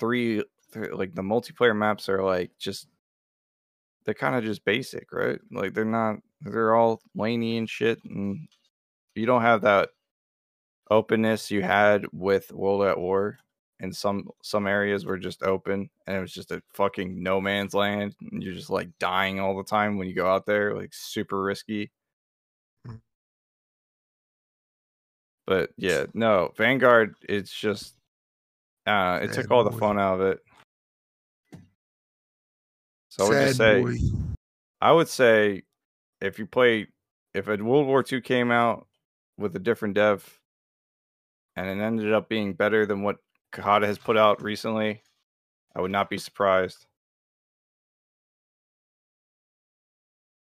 three, th- like the multiplayer maps are like just they're kind of just basic, right? Like they're not they're all laney and shit, and you don't have that openness you had with World at War. And some some areas were just open, and it was just a fucking no man's land. And you're just like dying all the time when you go out there, like super risky. But yeah, no, Vanguard. It's just uh, it took Sad all the fun out of it. So I would just say, boy. I would say, if you play, if a World War II came out with a different dev, and it ended up being better than what Kahada has put out recently, I would not be surprised.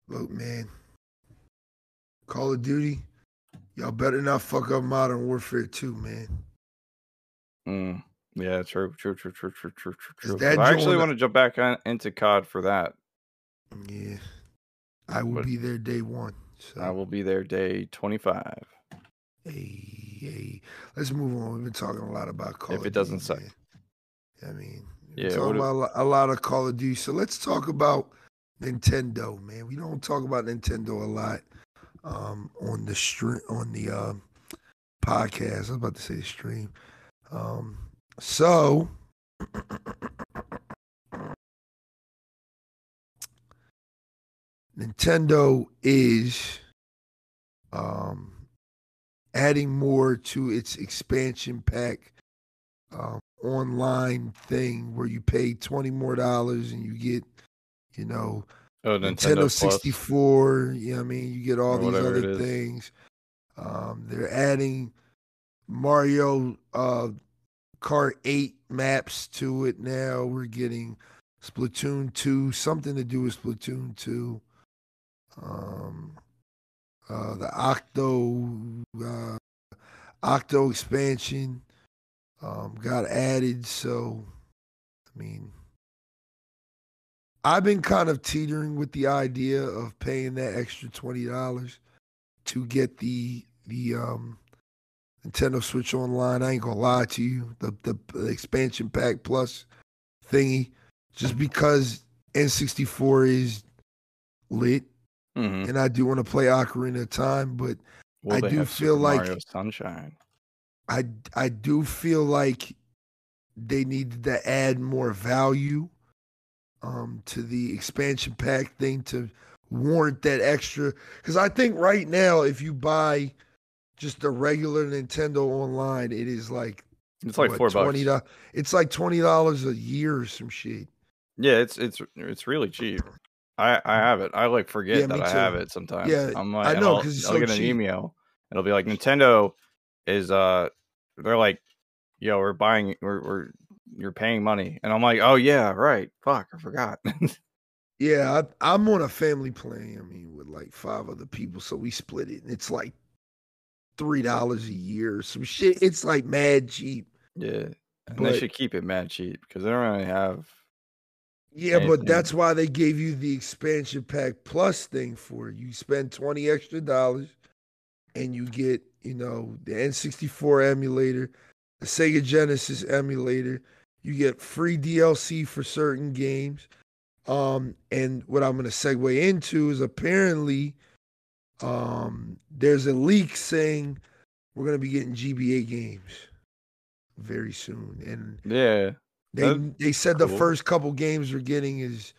Look, man. Call of Duty, y'all better not fuck up Modern Warfare 2, man. Mm, yeah, true, true, true, true, true, true, true. I actually want to jump back on, into COD for that. Yeah, I will but be there day one. So. I will be there day 25. Hey, hey, let's move on. We've been talking a lot about Call. If it doesn't suck, man. I mean, yeah, talking about a lot of Call of Duty. So let's talk about Nintendo, man. We don't talk about Nintendo a lot um, on the stream on the um, podcast. I was about to say the stream. Um, so Nintendo is um, adding more to its expansion pack um, online thing where you pay twenty more dollars and you get, you know, Oh, Nintendo, Nintendo, Plus. 64. You know what I mean? You get all Or these other things. Um, they're adding Mario uh, Kart 8 maps to it now. We're getting Splatoon 2, something to do with Splatoon 2. Um, uh, the Octo uh, Octo expansion um, got added. So, I mean, I've been kind of teetering with the idea of paying that extra twenty dollars to get the the um, Nintendo Switch Online. I ain't gonna lie to you, the, the expansion pack plus thingy, just because N64 is lit, Mhm. and I do want to play Ocarina of Time, but I do feel Super like- Mario Sunshine. I I do feel like they needed to add more value um to the expansion pack thing to warrant that extra cuz I think right now if you buy just the regular Nintendo online it is like It's like what, four bucks. $20 it's like $20 a year or some shit. Yeah, it's it's it's really cheap. I I have it. I like forget Yeah, that I have it sometimes. Yeah, I'm like, I know, I'll- 'cause it's I'll so get an email. It'll be like Nintendo is uh they're like, yo, we're buying we're we're you're paying money, and I'm like, oh yeah, right. Fuck, I forgot. Yeah, I, I'm on a family plan. I mean, with like five other people, so we split it, and it's like three dollars a year. Some shit. It's like mad cheap. Yeah, and But- they should keep it mad cheap because they don't really have. Yeah, but that's why they gave you the expansion pack plus thing for it. You spend twenty extra dollars, and you get you know the N64 emulator, the Sega Genesis emulator. You get free DLC for certain games. Um, and what I'm going to segue into is apparently, um, there's a leak saying we're going to be getting GBA games very soon, and Yeah, they they said the first couple games we're getting is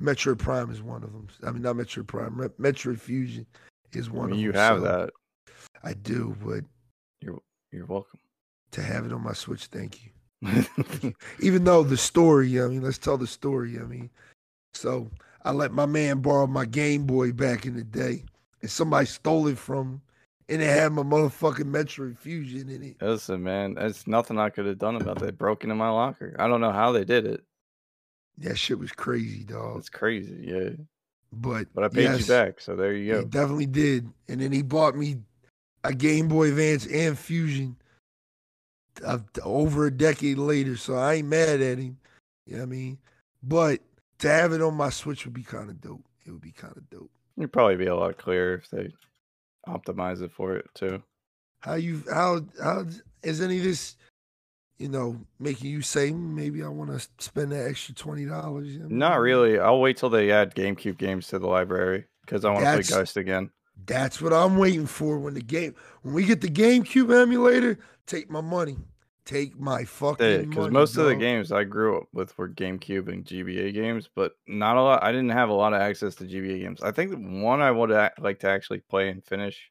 Metroid Prime is one of them. I mean, not Metroid Prime, Metroid Fusion is I one mean, of you them. You have so that. I do, but you're You're welcome. to have it on my Switch, thank you. Even though the story, I mean, let's tell the story. I mean, so I let my man borrow my Game Boy back in the day, and somebody stole it from him, and it had my motherfucking Metroid Fusion in it. Listen, man, there's nothing I could have done about that. Broken in my locker. I don't know how they did it. That shit was crazy, dog. It's crazy, yeah. But But I paid yes, you back, so there you go. He definitely did. And then he bought me a Game Boy Advance and Fusion over a decade later. So I ain't mad at him. You know what I mean? But to have it on my Switch would be kind of dope. It would be kind of dope. It'd probably be a lot clearer if they optimize it for it too. How you how how is any of this, you know, making you say "Hmm, maybe I want to spend that extra twenty dollars? Not really. I'll wait till they add GameCube games to the library because I want to play Ghost again. That's what I'm waiting for when the game when we get the GameCube emulator. Take my money. Take my fucking money. Because most of the games I grew up with were GameCube and GBA games, but not a lot. I didn't have a lot of access to GBA games. I think the one I would a- like to actually play and finish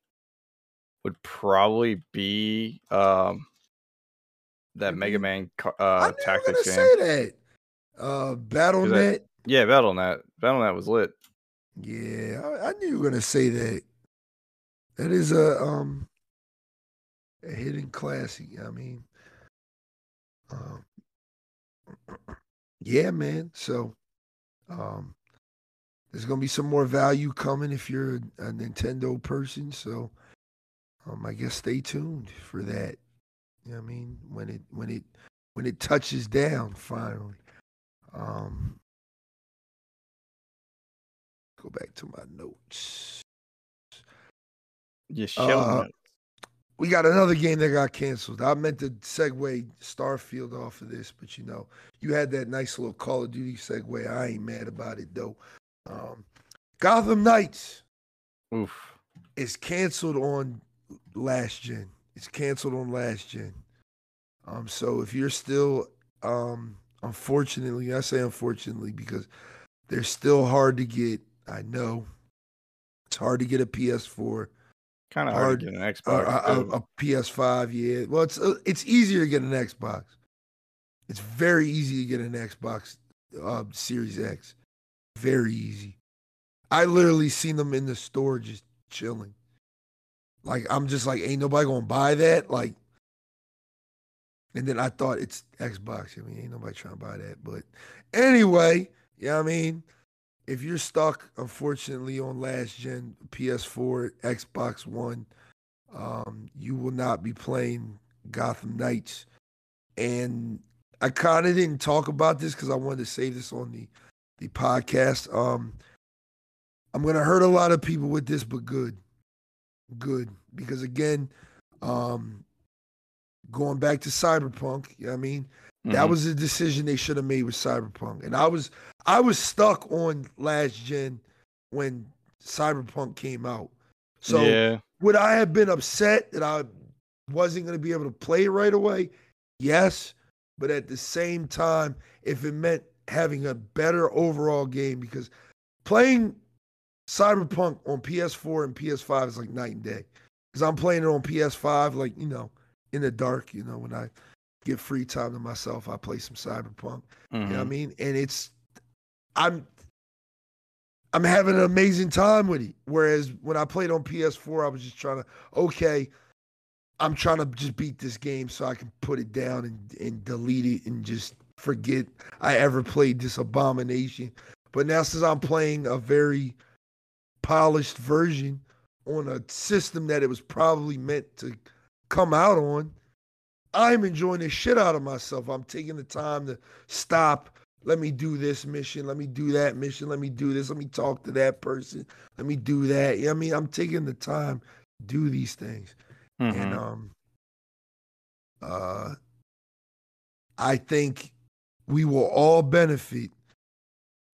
would probably be um that Maybe- Mega Man I uh, were tactics game. say that. Uh, BattleNet. Yeah, BattleNet. BattleNet was lit. Yeah, I, I knew you were gonna say that. That is a um a hidden classic. I mean, um, yeah, man. So, um, there's gonna be some more value coming if you're a, Nintendo person. So, um, I guess stay tuned for that. You know I mean? When it when it when it touches down finally. Um, go back to my notes. You showed Uh, we got another game that got canceled. I meant to segue Starfield off of this, but you know, you had that nice little Call of Duty segue. I ain't mad about it though. Um, Gotham Knights Oof. is canceled on last gen. It's canceled on last gen. Um, so if you're still, um, unfortunately, I say unfortunately because they're still hard to get. I know it's hard to get a PS4. Kind of hard hard- to get an a, Xbox. a, too. a PS5, yeah. Well, it's uh, it's easier to get an Xbox. It's very easy to get an Xbox uh, Series X. Very easy. I literally seen them in the store just chilling. Like I'm just like, ain't nobody gonna buy that. Like, and then I thought it's Xbox. I mean, ain't nobody trying to buy that. But anyway, yeah, you know what I mean, if you're stuck, unfortunately, on last gen PS4, Xbox One, um, you will not be playing Gotham Knights. And I kind of didn't talk about this because I wanted to save this on the the podcast. Um, I'm gonna hurt a lot of people with this, but good, good because again, um, going back to Cyberpunk, you know what I mean, that Mhm. was a decision they should have made with Cyberpunk. And I was I was stuck on last gen when Cyberpunk came out. So yeah, would I have been upset that I wasn't going to be able to play it right away? Yes, but at the same time, if it meant having a better overall game because playing Cyberpunk on PS4 and PS5 is like night and day. Cuz I'm playing it on PS5 like, you know, in the dark, you know, when I get free time to myself, I play some Cyberpunk. You know what I mhm. mean? And it's I'm I'm having an amazing time with it. Whereas when I played on PS4, I was just trying to okay, I'm trying to just beat this game so I can put it down and, and delete it and just forget I ever played this abomination. But now since I'm playing a very polished version on a system that it was probably meant to come out on, I'm enjoying the shit out of myself. I'm taking the time to stop. Let me do this mission. Let me do that mission. Let me do this. Let me talk to that person. Let me do that. You know I mean, I'm taking the time to do these things. Mm-hmm. And um uh I think we will all benefit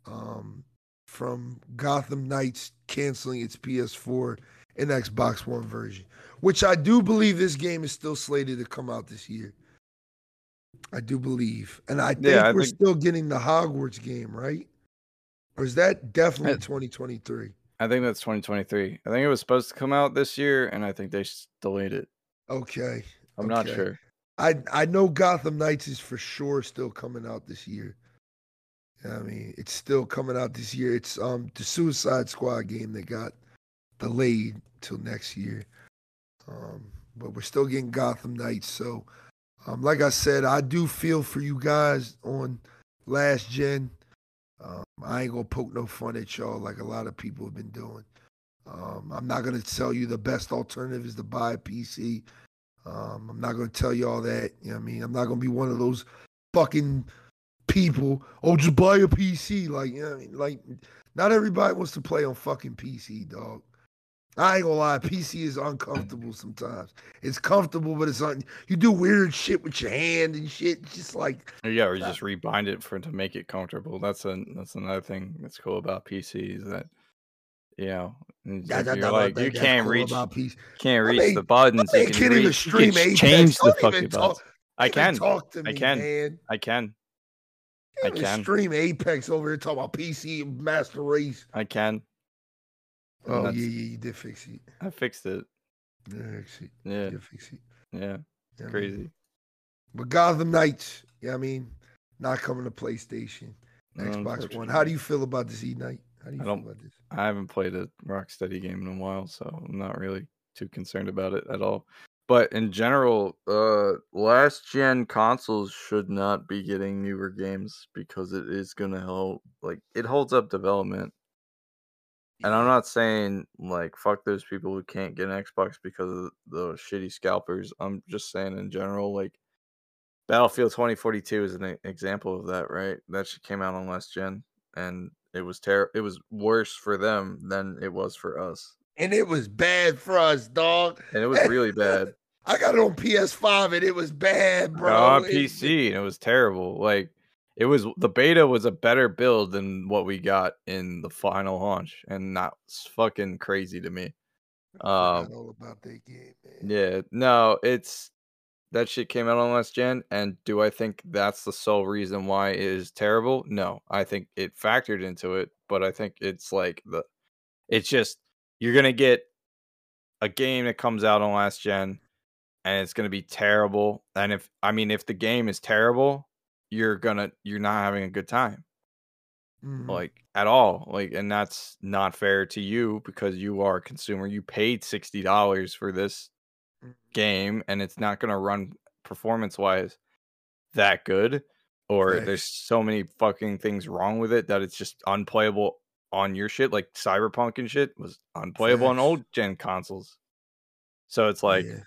um, from Gotham Knights canceling its PS4 and Xbox One version, which I do believe this game is still slated to come out this year. I do believe, and I think yeah, I we're think... still getting the Hogwarts game, right? Or is that definitely 2023? I think that's 2023. I think it was supposed to come out this year, and I think they delayed it. Okay. I'm okay. not sure. I I know Gotham Knights is for sure still coming out this year. I mean, it's still coming out this year. It's um the Suicide Squad game that got delayed till next year. Um, but we're still getting Gotham Knights. So, um, like I said, I do feel for you guys on last gen. Um, I ain't gonna poke no fun at y'all like a lot of people have been doing. Um, I'm not gonna tell you the best alternative is to buy a PC. Um, I'm not to tell you all that. You know what I mean? I'm not to be one of those fucking people. Oh, just buy a PC. Like, you know I mean? Like, not everybody wants to play on fucking PC, dog. I ain't gonna lie, PC is uncomfortable sometimes. It's comfortable, but it's un- you do weird shit with your hand and shit. It's just like yeah, or you just rebind it for to make it comfortable. That's a that's another thing that's cool about PC is that you know, yeah, you're like you can't reach, can't reach I mean, the buttons. I mean, you can not even stream change the fucking buttons. I can talk to me, I can. Man. I can. I can stream Apex over here talking about PC Master Race. I can. Oh yeah, yeah, you did fix it. I fixed it. Yeah, fix it. Yeah, you fix it. Yeah, crazy. I mean, but Gotham Knights, yeah, I mean, not coming to PlayStation, Xbox One. How do you feel about this E Night? How do you I feel about this? I haven't played a Rocksteady game in a while, so I'm not really too concerned about it at all. But in general, uh, last gen consoles should not be getting newer games because it is gonna help. Like it holds up development. And I'm not saying like fuck those people who can't get an Xbox because of the shitty scalpers. I'm just saying in general, like Battlefield 2042 is an example of that, right? That shit came out on last gen, and it was terrible. It was worse for them than it was for us. And it was bad for us, dog. And it was really bad. I got it on PS5 and it was bad, bro. on PC and it was terrible. Like it was the beta was a better build than what we got in the final launch, and that's fucking crazy to me. Um, all about that game, man. Yeah, no, it's that shit came out on last gen, and do I think that's the sole reason why it is terrible? No, I think it factored into it, but I think it's like the, it's just you're gonna get a game that comes out on last gen, and it's gonna be terrible. And if I mean, if the game is terrible, you're gonna you're not having a good time, mm-hmm. like at all. Like, and that's not fair to you because you are a consumer. You paid sixty dollars for this game and it's not going to run performance wise that good or there's so many fucking things wrong with it that it's just unplayable on your shit like cyberpunk and shit was unplayable on old gen consoles so it's like yeah.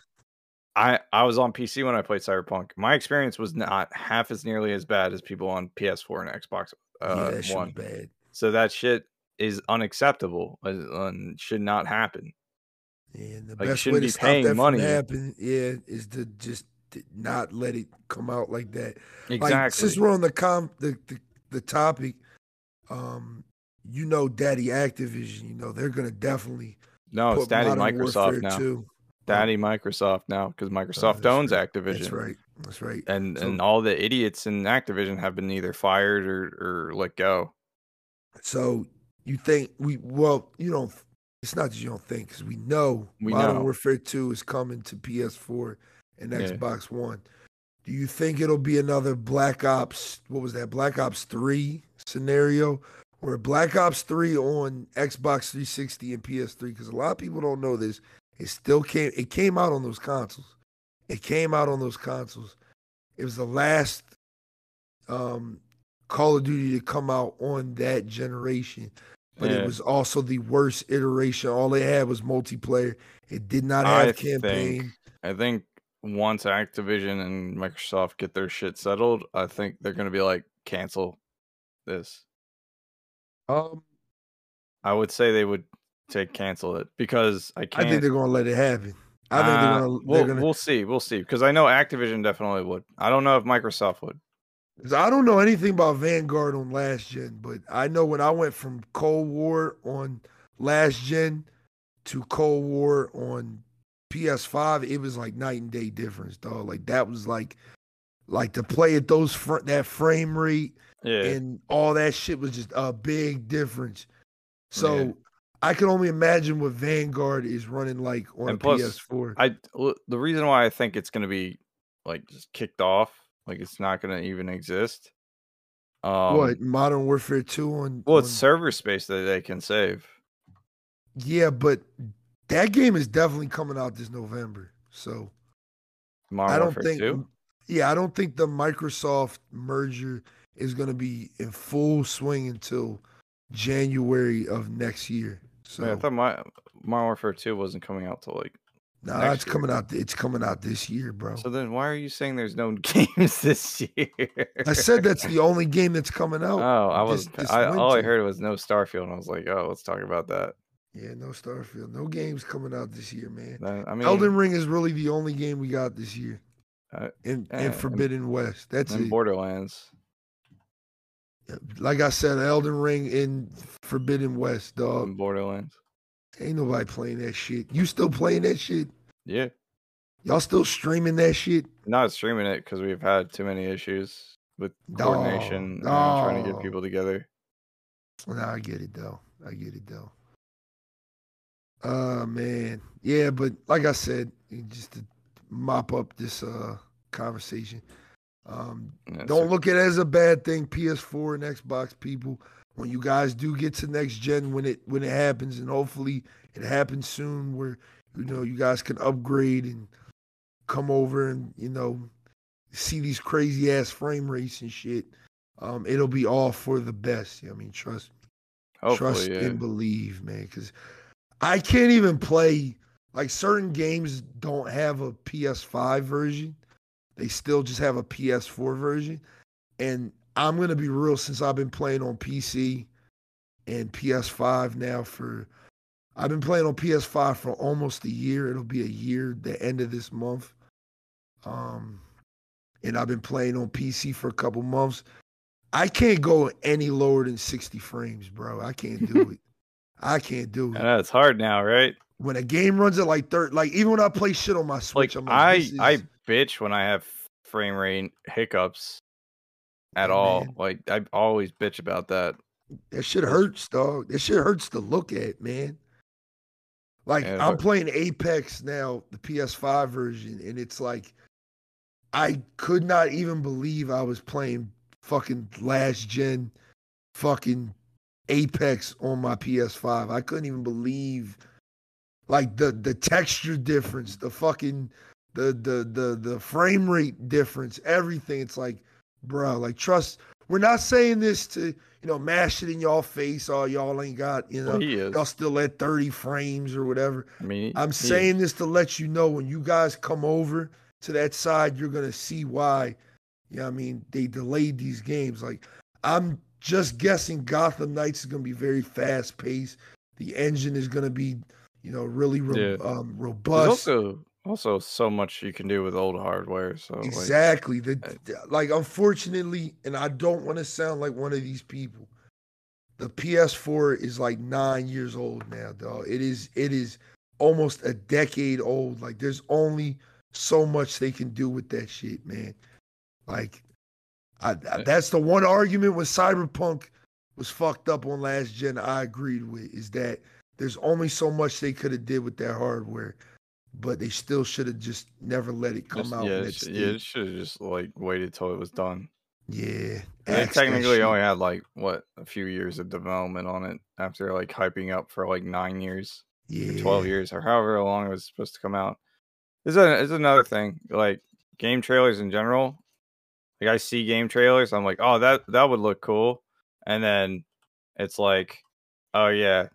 I i was on pc when i played cyberpunk my experience was not half as nearly as bad as people on ps4 and xbox uh, yeah, one bad. so that shit is unacceptable and should not happen and the like best way to stop that money. from happening, yeah, is to just not let it come out like that. Exactly. Like, since we're on the com the, the, the topic, um, you know, Daddy Activision, you know, they're gonna definitely no, it's Daddy Microsoft now. Too. Daddy Microsoft now because Microsoft uh, owns right. Activision. That's right. That's right. And so, and all the idiots in Activision have been either fired or or let go. So you think we well, you don't it's not that you don't think, because we know we Modern know. Warfare 2 is coming to PS4 and yeah. Xbox One. Do you think it'll be another Black Ops, what was that, Black Ops 3 scenario? Where Black Ops 3 on Xbox 360 and PS3, because a lot of people don't know this, it still came, it came out on those consoles. It came out on those consoles. It was the last um, Call of Duty to come out on that generation, but Yeah. it was also the worst iteration. All they had was multiplayer. It did not I have campaign. think I think once Activision and Microsoft get their shit settled, I think they're gonna be like cancel this. Um, I would say they would take cancel it because I can't. I think they're gonna let it happen. I think Uh, they're gonna. we'll, gonna. we'll see. We'll see. Because I know Activision definitely would. I don't know if Microsoft would. I don't know anything about Vanguard on last gen, but I know when I went from Cold War on last gen to Cold War on PS5, it was like night and day difference, dog. Like that was like, like to play at those fr- that frame rate Yeah. and all that shit was just a big difference. So Yeah. I can only imagine what Vanguard is running like on And a plus, PS4. I the reason why I think it's gonna be like just kicked off, like it's not gonna even exist. Um, what Modern Warfare 2 on? Well, it's on- server space that they can save. yeah, but that game is definitely coming out this November. So Modern I don't Warfare think. 2? Yeah, I don't think the Microsoft merger is going to be in full swing until January of next year. So I thought my Modern Warfare 2 wasn't coming out till like. nah, it's year. coming out. It's coming out this year, bro. So then, why are you saying there's no games this year? I said that's the only game that's coming out. Oh, I was. this- this I, all I heard was no Starfield, and I was like, oh, let's talk about that. Yeah, no Starfield. No games coming out this year, man. I mean, Elden Ring is really the only game we got this year. Uh, in, yeah, in and- Forbidden West. That's and it. Borderlands. Like I said, Elden Ring in Forbidden West, dog. and Borderlands. Ain't nobody playing that shit. You still playing that shit? Yeah, Y'all still streaming that shit? not streaming it because we've had too many issues with No, coordination and trying to get people together. Nah, I get it though. I get it though. Uh man. Yeah, but like I said, just to mop up this uh conversation. Um don't look at it as a bad thing, PS4 and Xbox people. When you guys do get to next gen when it when it happens and hopefully it happens soon where you know you guys can upgrade and come over and, you know, see these crazy ass frame rates and shit. Um, it'll be all for the best. I mean, trust Hopefully, trust yeah. and believe, man. Because I can't even play like certain games don't have a PS5 version. They still just have a PS4 version. And I'm gonna be real, since I've been playing on PC and PS5 now for I've been playing on PS5 for almost a year. It'll be a year the end of this month. Um and I've been playing on PC for a couple months. I can't go any lower than 60 frames, bro. I can't do it. I can't do I it. know it's hard now, right? When a game runs at like third, like even when I play shit on my Like Switch, I'm like, I, is- I bitch when I have frame rate hiccups at Yeah, all. man. Like I always bitch about that. that shit hurts, dog. That shit hurts to look at, man. Like I'm playing Apex now, the PS5 version, and it's like I could not even believe I was playing fucking last gen fucking Apex on my PS5. I couldn't even believe like the the texture difference, the fucking the the the the frame rate difference, everything. It's like, bro, like trust. We're not saying this to you know mash it in y'all face. Oh, y'all ain't got you know Well, y'all still at thirty frames or whatever. I mean, I'm saying this to let you know when you guys come over to that side, you're gonna see why. You know I mean? They delayed these games. Like I'm just guessing Gotham Knights is gonna be very fast paced. The engine is gonna be, you know, really Yeah. um, There's robust. also also so much you can do with old hardware. So like, Exactly. The, uh, the- like unfortunately, and I don't want to sound like one of these people. The PS4 is like nine years old now, dog. It is it is almost a decade old. Like there's only so much they can do with that shit, man. Like I, I- Uh, that's the one argument when Cyberpunk was fucked up on last gen. I agreed with is that there's only so much they could have did with that hardware, but they still should have just never let it come just- out. yeah, it that sh- yeah, it should have just like waited till it was done. Yeah. They technically only had like what a few years of development on it after like hyping up for like nine years, yeah. twelve years, or however long it was supposed to come out. Is a is another thing like game trailers in general. Like I see game trailers, I'm like, oh that that would look cool, and then it's like, oh yeah,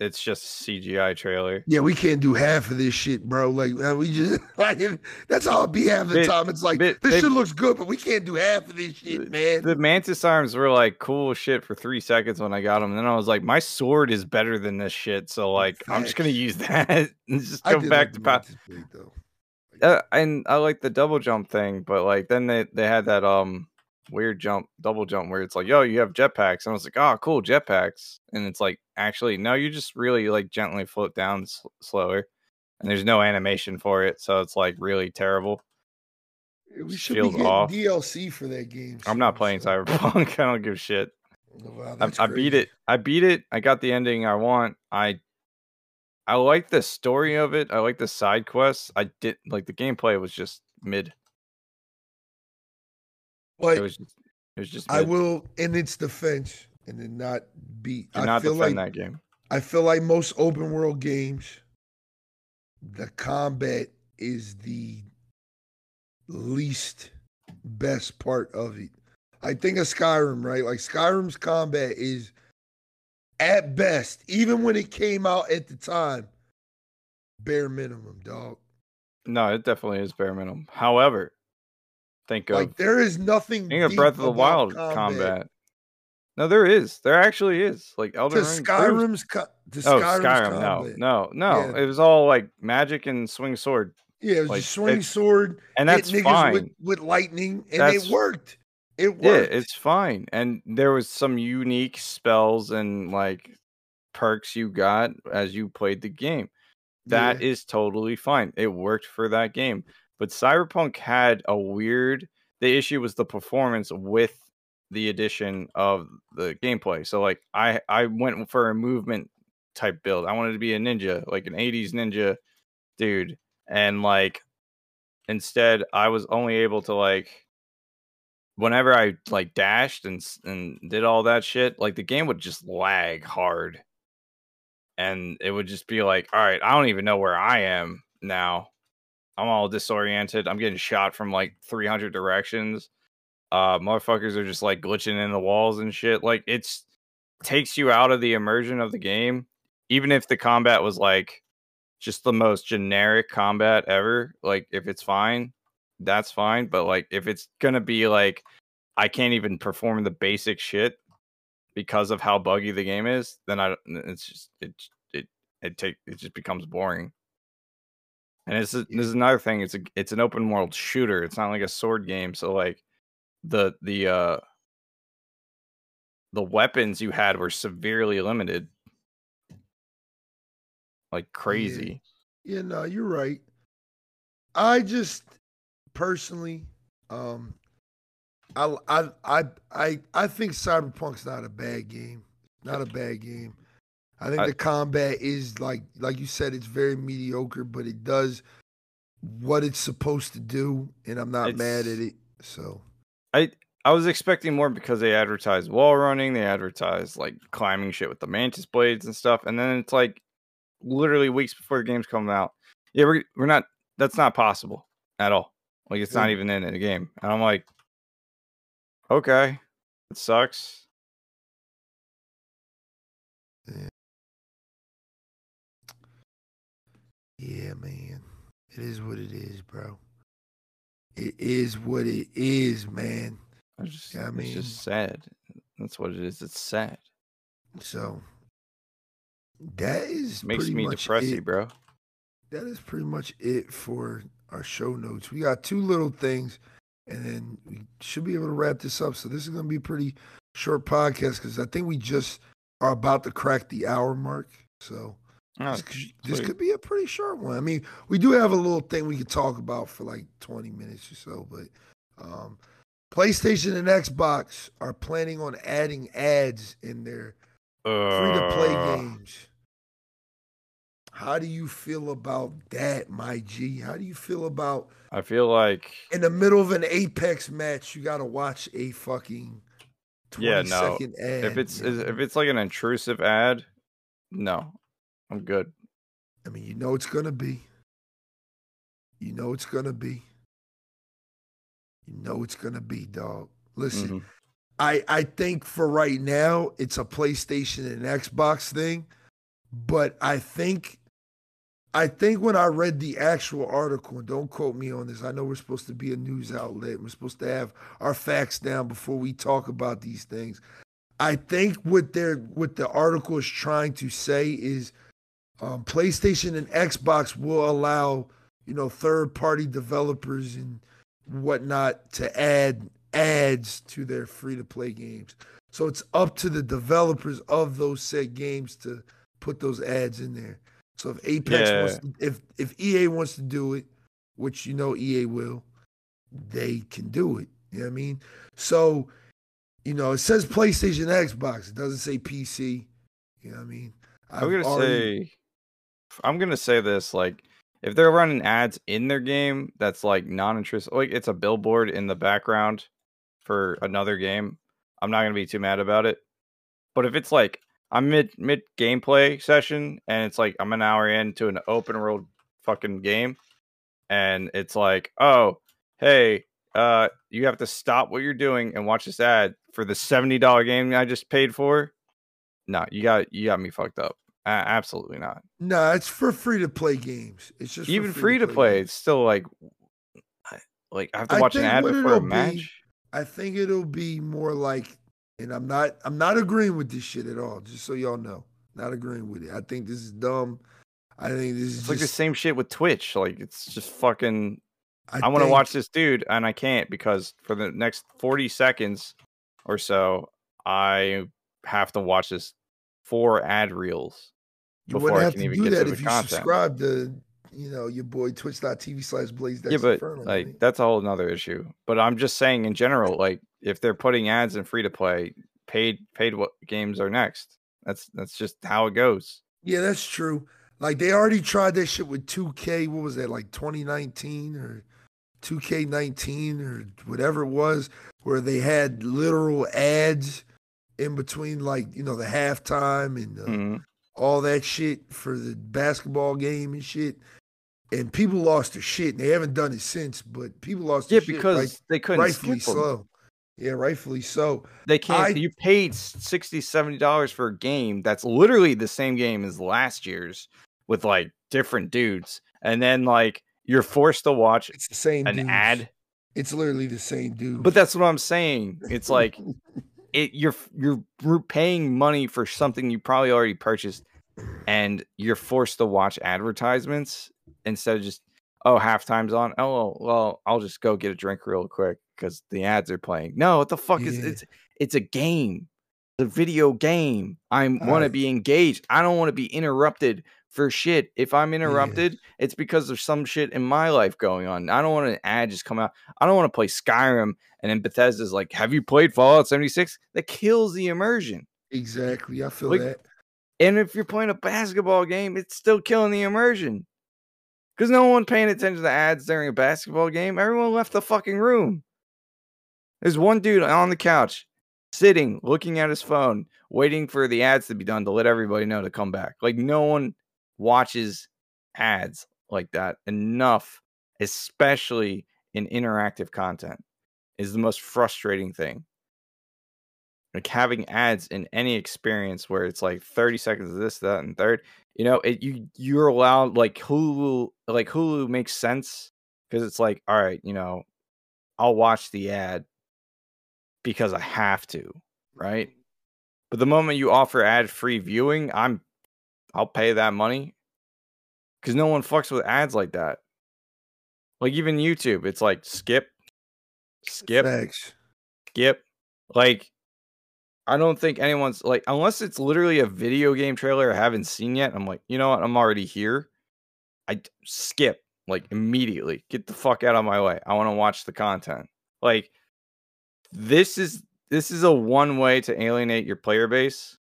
it's just a CGI trailer. Yeah, we can't do half of this shit, bro. Like uh, we just like that's all be half the time. It's like this shit looks good, but we can't do half of this shit, man. The mantis arms were like cool shit for three seconds when I got them. And then I was like, my sword is better than this shit. So like, I'm just gonna use that and just go back like to the power. Mantis blade, though. Uh, and I like the double jump thing, but like then they they had that um weird jump, double jump where it's like, yo, you have jetpacks, and I was like, oh, cool, jetpacks, and it's like, actually, no, you just really like gently float down s- slower, and there's no animation for it, so it's like really terrible. We should be getting off. DLC for that game. I'm not playing so- Cyberpunk. I don't give a shit. Wow, I, I beat it. I beat it. I got the ending I want. I I like the story of it. I like the side quests. I did like the gameplay was just mid. But It was just it was just I will, in its defense, and then not be. Do I not feel defend like that game. I feel like most open world games, the combat is the least best part of it. I think of Skyrim, right? Like Skyrim's combat is at best, even when it came out at the time, bare minimum, dog. No, it definitely is bare minimum. However, think of Like there is nothing. think of Breath of the Wild combat. No, there is. There actually is. Like Elden To Ring. Skyrim's, co- to Oh, Skyrim's Skyrim. combat. No, no, no. Yeah. It was all like magic and swing sword, Yeah, it was Like, swing sword, and that's fine. with, with lightning, and That's- it worked. It worked. Yeah, it's fine. And there was some unique spells and like perks you got as you played the game. That is Yeah. totally fine. It worked for that game. But Cyberpunk had a weird the issue was the performance with the addition of the gameplay. So like I I went for a movement type build. I wanted to be a ninja, like an 80s ninja dude. And like instead I was only able to like whenever I like dashed and and did all that shit, like the game would just lag hard. And it would just be like, all right, I don't even know where I am now. I'm all disoriented. I'm getting shot from like 300 directions. Uh, motherfuckers are just like glitching in the walls and shit. Like it's takes you out of the immersion of the game. Even if the combat was like just the most generic combat ever, like if it's fine, that's fine. But like if it's gonna be like I can't even perform the basic shit because of how buggy the game is, then I it's just it it it take it just becomes boring. And this is this is another thing. It's a it's an open world shooter. It's not like a sword game. So like the the uh the weapons you had were severely limited. Like crazy. Yeah, no, you're right. I just personally, um, I, I, I, I, I think Cyberpunk's not a bad game. Not a bad game. I think I- the combat is like, like you said, it's very mediocre, but it does what it's supposed to do, and I'm not mad at it. So I I was expecting more because they advertised wall running, they advertised like climbing shit with the mantis blades and stuff, and then it's like literally weeks before the game's coming out. Yeah, we're we're not. That's not possible at all. Like it's not even in the game, and I'm like, okay, it sucks. Yeah, man, it is what it is, bro. It is what it is, man. I just, I it's just sad. That's what it is. It's sad. So that is It makes pretty me depressy, it. bro. That is pretty much it for our show notes. We got two little things, and then we should be able to wrap this up. So this is going to be a pretty short podcast because I think we just are about to crack the hour mark. So Oh, this, could, this could be a pretty short one. I mean, we do have a little thing we could talk about for like 20 minutes or so, but um, PlayStation and Xbox are planning on adding ads in their free to play Uh, games. How do you feel about that, my G? How do you feel about I feel like in the middle of an Apex match, you got to watch a fucking 20 Yeah, no. ad? if it's man? if it's like an intrusive ad, no, I'm good. I mean, you know it's gonna be. You know it's gonna be. You know it's gonna be, dog. Listen, Mhm. I I think for right now it's a PlayStation and Xbox thing, but I think I think when I read the actual article, and don't quote me on this, I know we're supposed to be a news outlet. We're supposed to have our facts down before we talk about these things. I think what they're what the article is trying to say is um, PlayStation and Xbox will allow you know third party developers and whatnot to add ads to their free to play games. So it's up to the developers of those said games to put those ads in there. So if Apex wants to, if if EA wants to do it, which you know EA will, they can do it. You know what I mean? So, you know, it says PlayStation Xbox. It doesn't say PC. You know what I mean? I'm gonna already- say, I'm gonna say this: like, if they're running ads in their game, that's like non-interest. Like, it's a billboard in the background for another game. I'm not gonna be too mad about it. But if it's like I'm mid mid gameplay session and it's like I'm an hour into an open world fucking game, and it's like, oh, hey, uh, you have to stop what you're doing and watch this ad for the seventy dollar game I just paid for. No, you got you got me fucked up. A- absolutely not. Nah, it's for free to play games. It's just Even free to play, games. it's still like, I- like I have to I watch an ad before a be- match. I think it'll be more like, and I'm not, I'm not agreeing with this shit at all. Just so y'all know, not agreeing with it. I think this is dumb. I think this is It's like the same shit with Twitch. Like it's just fucking. I, I want to watch this dude and I can't because for the next forty seconds or so, I have to watch this four ad reels. You wouldn't I have can to even do get to that the if you content. subscribe to, you know, your boy Twitch.tv slash Blaze yeah, but like that's a whole nother issue. But I'm just saying in general, like if they're putting ads in free to play, paid paid what games are next. That's that's just how it goes. yeah, that's true. Like they already tried that shit with 2K. What was that like 2019 or 2K19 or whatever it was, where they had literal ads in between, like you know, the halftime and uh, Mhm. All that shit for the basketball game and shit. And people lost their shit. And they haven't done it since, but people lost Yeah, because right- they couldn't rightfully so. Yeah, rightfully so. They can't. I- you paid 60 70 dollars for a game that's literally the same game as last year's with like different dudes, and then like you're forced to watch It's the same an dudes. ad. It's literally the same dude. But that's what I'm saying. It's like it. You're you're paying money for something you probably already purchased, and you're forced to watch advertisements instead of just oh halftime's on. Oh well, well I'll just go get a drink real quick because the ads are playing. No, what the fuck is it's it's a game, it's a video game. I want to be engaged. I don't want to be interrupted for shit. If I'm interrupted, it's because there's some shit in my life going on. I don't want an ad just come out. I don't want to play Skyrim and then Bethesda's like, "Have you played Fallout 76?" That kills the immersion. exactly. I feel Like, that. And if you're playing a basketball game, it's still killing the immersion. Because no one paying attention to ads during a basketball game. Everyone left the fucking room. There's one dude on the couch, sitting, looking at his phone, waiting for the ads to be done to let everybody know to come back. Like no one watches ads like that enough, especially in interactive content, is the most frustrating thing. Like having ads in any experience where it's like 30 seconds of this that and third you know it you you're allowed like hulu like hulu makes sense because it's like all right you know i'll watch the ad because i have to right? But the moment you offer ad free viewing i'm i'll pay that money because no one fucks with ads like that like even youtube it's like skip skip Facts. skip. Like, I don't think anyone's like, unless it's literally a video game trailer I haven't seen yet. I'm like, you know what? I'm already here. I skip like immediately. Get the fuck out of my way. I want to watch the content. Like, this is this is a one way to alienate your player base.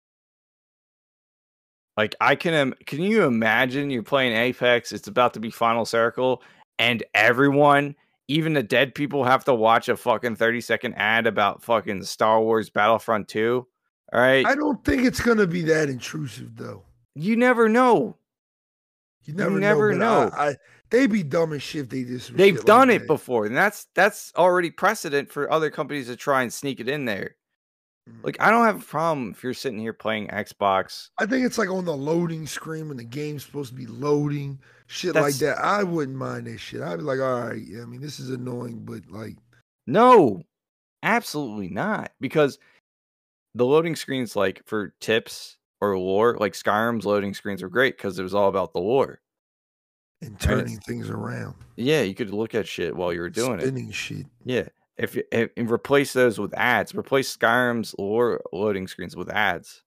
Like, I can im- can you imagine you're playing Apex? It's about to be Final Circle, and everyone even the dead people have to watch a fucking 30 second ad about fucking Star Wars Battlefront 2. All right. I don't think it's gonna be that intrusive though. you never know. You never, never know. know. I, I they be dumb as shit. They just they've done it before, and that's that's already precedent for other companies to try and sneak it in there. Mm. Like I don't have a problem if you're sitting here playing Xbox. I think it's like on the loading screen when the game's supposed to be loading, shit like that. I wouldn't mind that shit. I'd be like, all right, yeah, I mean, this is annoying, but like, No, absolutely not. Because the loading screens, like for tips or lore, like Skyrim's loading screens were great because it was all about the lore. and turning things around, Yeah, you could look at shit while you were doing it. spinning shit. Yeah. If, you- if and replace those with ads, replace Skyrim's lore loading screens with ads.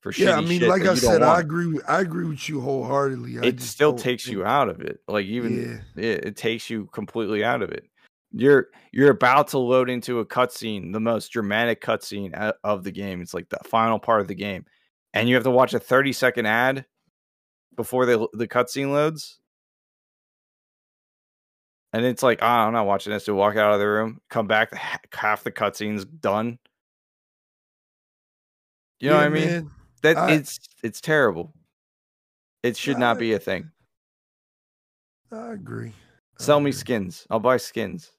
For Yeah, I mean, like I said, I agree. With, I agree with you wholeheartedly. I it still takes think- you out of it. Like even Yeah, it, it takes you completely out of it. You're you're about to load into a cutscene, the most dramatic cutscene of the game. It's like the final part of the game, and you have to watch a 30 second ad before the the cutscene loads. And it's like, ah, I'm not watching this. To walk out of the room, come back, half the cutscene's done. You know Yeah, what I mean? man. That I- it's it's terrible. It should not be a thing. I agree. I Sell me skins. I'll buy skins.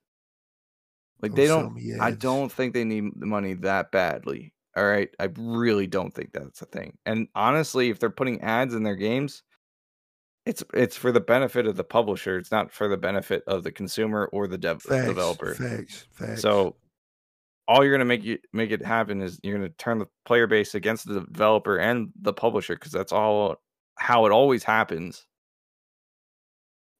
Like Don't they don't. I don't think they need the money that badly. All right, I really don't think that's a thing. And honestly, if they're putting ads in their games, it's it's for the benefit of the publisher. It's not for the benefit of the consumer or the dev- Facts, developer. Facts, facts. So all you're gonna make you make it happen is you're gonna turn the player base against the developer and the publisher because that's all how it always happens.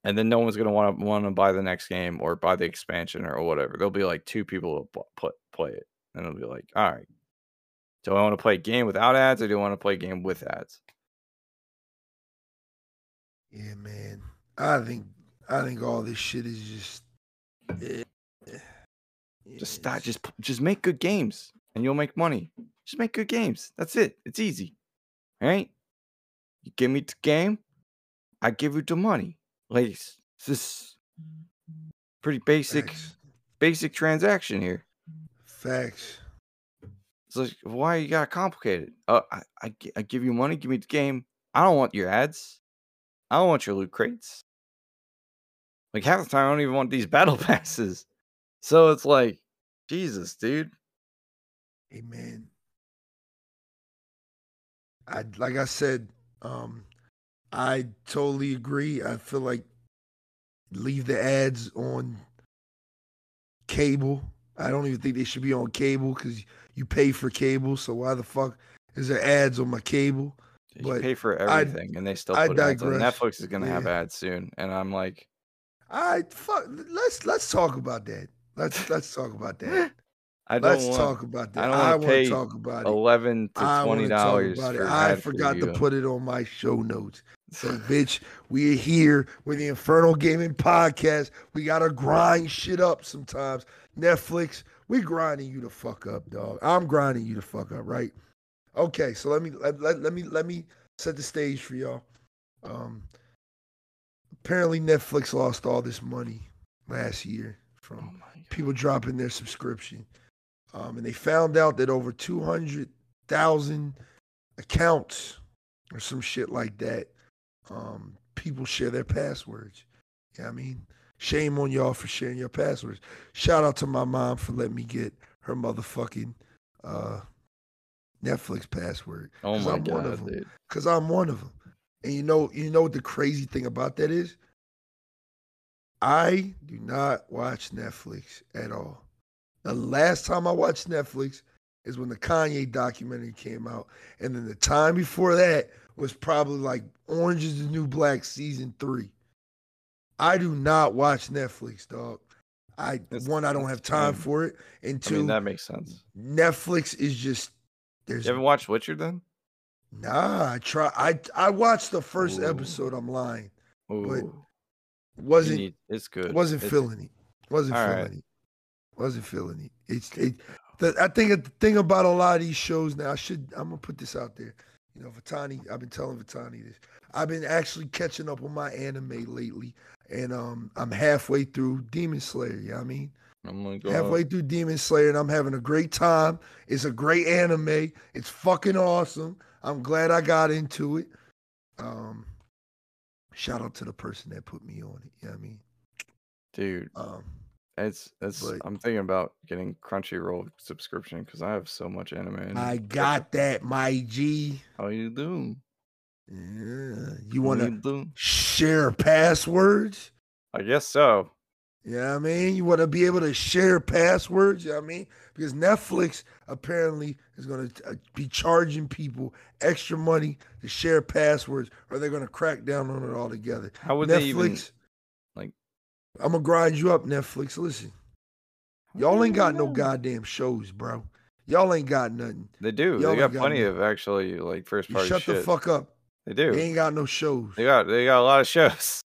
And then no one's gonna want to want to buy the next game or buy the expansion or whatever. There'll be like two people who put play it, and it'll be like, all right, do I want to play a game without ads or do I want to play a game with ads? Yeah, man. I think I think all this shit is just. eh, eh, Just yeah, start, just just make good games, and you'll make money. Just make good games. That's it. It's easy. All right? You give me the game, I give you the money. Like just pretty basic, facts, basic transaction here. facts. It's like, why you got complicated? Uh, I, I, I give you money, give me the game. I don't want your ads. I don't want your loot crates. Like half the time, I don't even want these battle passes. So it's like, Jesus, dude. Man. I like I said, um, I totally agree. I feel like leave the ads on cable. I don't even think they should be on cable because you pay for cable. So why the fuck is there ads on my cable? You But pay for I- everything, and they still I put ads on. Netflix is gonna have ads soon, and I'm like, I fuck. Let's let's talk about that. Let's let's talk about that. I don't Let's want talk about that. I I, don't wanna pay talk about it. eleven to I twenty want to dollars for I forgot to put it on my show notes. So, bitch, we're here with the Infernal Gaming Podcast. We gotta grind shit up sometimes. Netflix, we grinding you the fuck up, dog. I'm grinding you the fuck up, right? Okay, so let me let, let, let me let me set the stage for y'all. Um, apparently, Netflix lost all this money last year from Oh people dropping their subscription. Um, and they found out that over 200,000 accounts or some shit like that, um, people share their passwords. You know I mean? Shame on y'all for sharing your passwords. Shout out to my mom for letting me get her motherfucking uh, Netflix password. Oh my I'm one god, of 'em. dude. Cause I'm one of them. And you know, you know what the crazy thing about that is? I do not watch Netflix at all. The last time I watched Netflix is when the Kanye documentary came out. And then the time before that was probably like Orange is the New Black season three. I do not watch Netflix, dog. I That's- one, I don't have time for it. And I two, mean, that makes sense. Netflix is just there's You haven't watched Witcher then? Nah, I try. I I watched the first Ooh. episode. I'm lying. Ooh, you wasn't need- it's good. wasn't It's- feeling it. Wasn't feeling right. it. Wasn't feeling it. It's it. The, I think the thing about a lot of these shows now. I should. I'm gonna put this out there. You know, Vitani. I've been telling Vitani this. I've been actually catching up on my anime lately, and um, I'm halfway through Demon Slayer. You know what I mean? I'm gonna go halfway through Demon Slayer, and I'm having a great time. It's a great anime. It's fucking awesome. I'm glad I got into it. Um, Shout out to the person that put me on it. You know what I mean? Dude, Um, it's it's. but- I'm thinking about getting Crunchyroll subscription because I have so much anime. I got that, my G. How you doing? Yeah. You want to share passwords? I guess so. You know what I mean? You want to be able to share passwords? You know what I mean? Because Netflix apparently is going to uh, be charging people extra money to share passwords or they're going to crack down on it altogether. How would Netflix, they even? like- I'm going to grind you up, Netflix. Listen, y'all ain't got no goddamn shows, bro. Y'all ain't got nothing. They do. y'all They got got plenty no- of actually like first party shut shit. the fuck up. They do. They ain't got no shows. They got they got a lot of shows.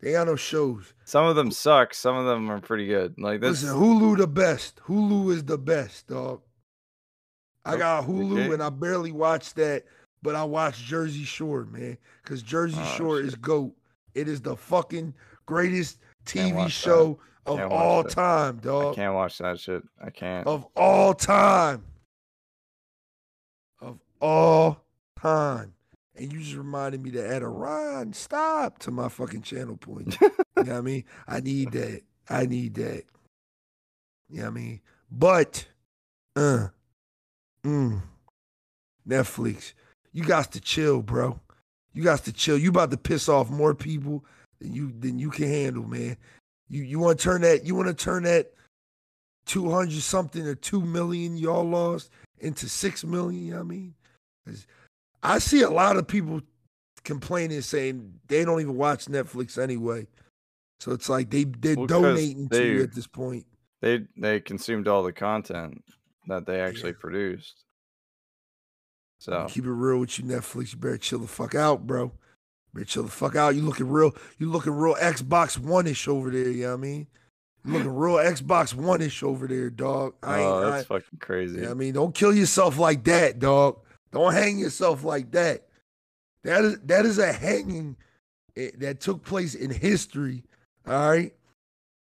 They got no shows. Some of them suck. Some of them are pretty good. Like this. Listen, Hulu the best. Hulu is the best, dog. I got Hulu Okay. and I barely watched that, but I watched Jersey Shore, man. Cause Jersey Oh, Shore is. GOAT. It is the fucking greatest TV watch show of all that. time, dog. I can't watch that shit. I can't. Of all time. Of all time. And you just reminded me to add a Ron stop to my fucking channel point. You know what I mean? I need that. I need that. You know what I mean? But, uh, mm, Netflix, you got to chill, bro. You got to chill. You about to piss off more people than you than you can handle, man. You you want to turn that you want to turn that two hundred something or two million y'all lost into six million. You know what I mean? I see a lot of people complaining, saying they don't even watch Netflix anyway. So it's like they they're Well, donating to you at this point. They they consumed all the content that they actually produced. So Keep it real with you, Netflix. You better chill the fuck out, bro. better chill the fuck out. You looking real, you looking real Xbox One ish over there, you know what I mean? You looking real Xbox One ish over there, dog. I oh, ain't oh, I, that's fucking crazy. you know I mean, don't kill yourself like that, dog. Don't hang yourself like that. That is that is a hanging eh, that took place in history. All right.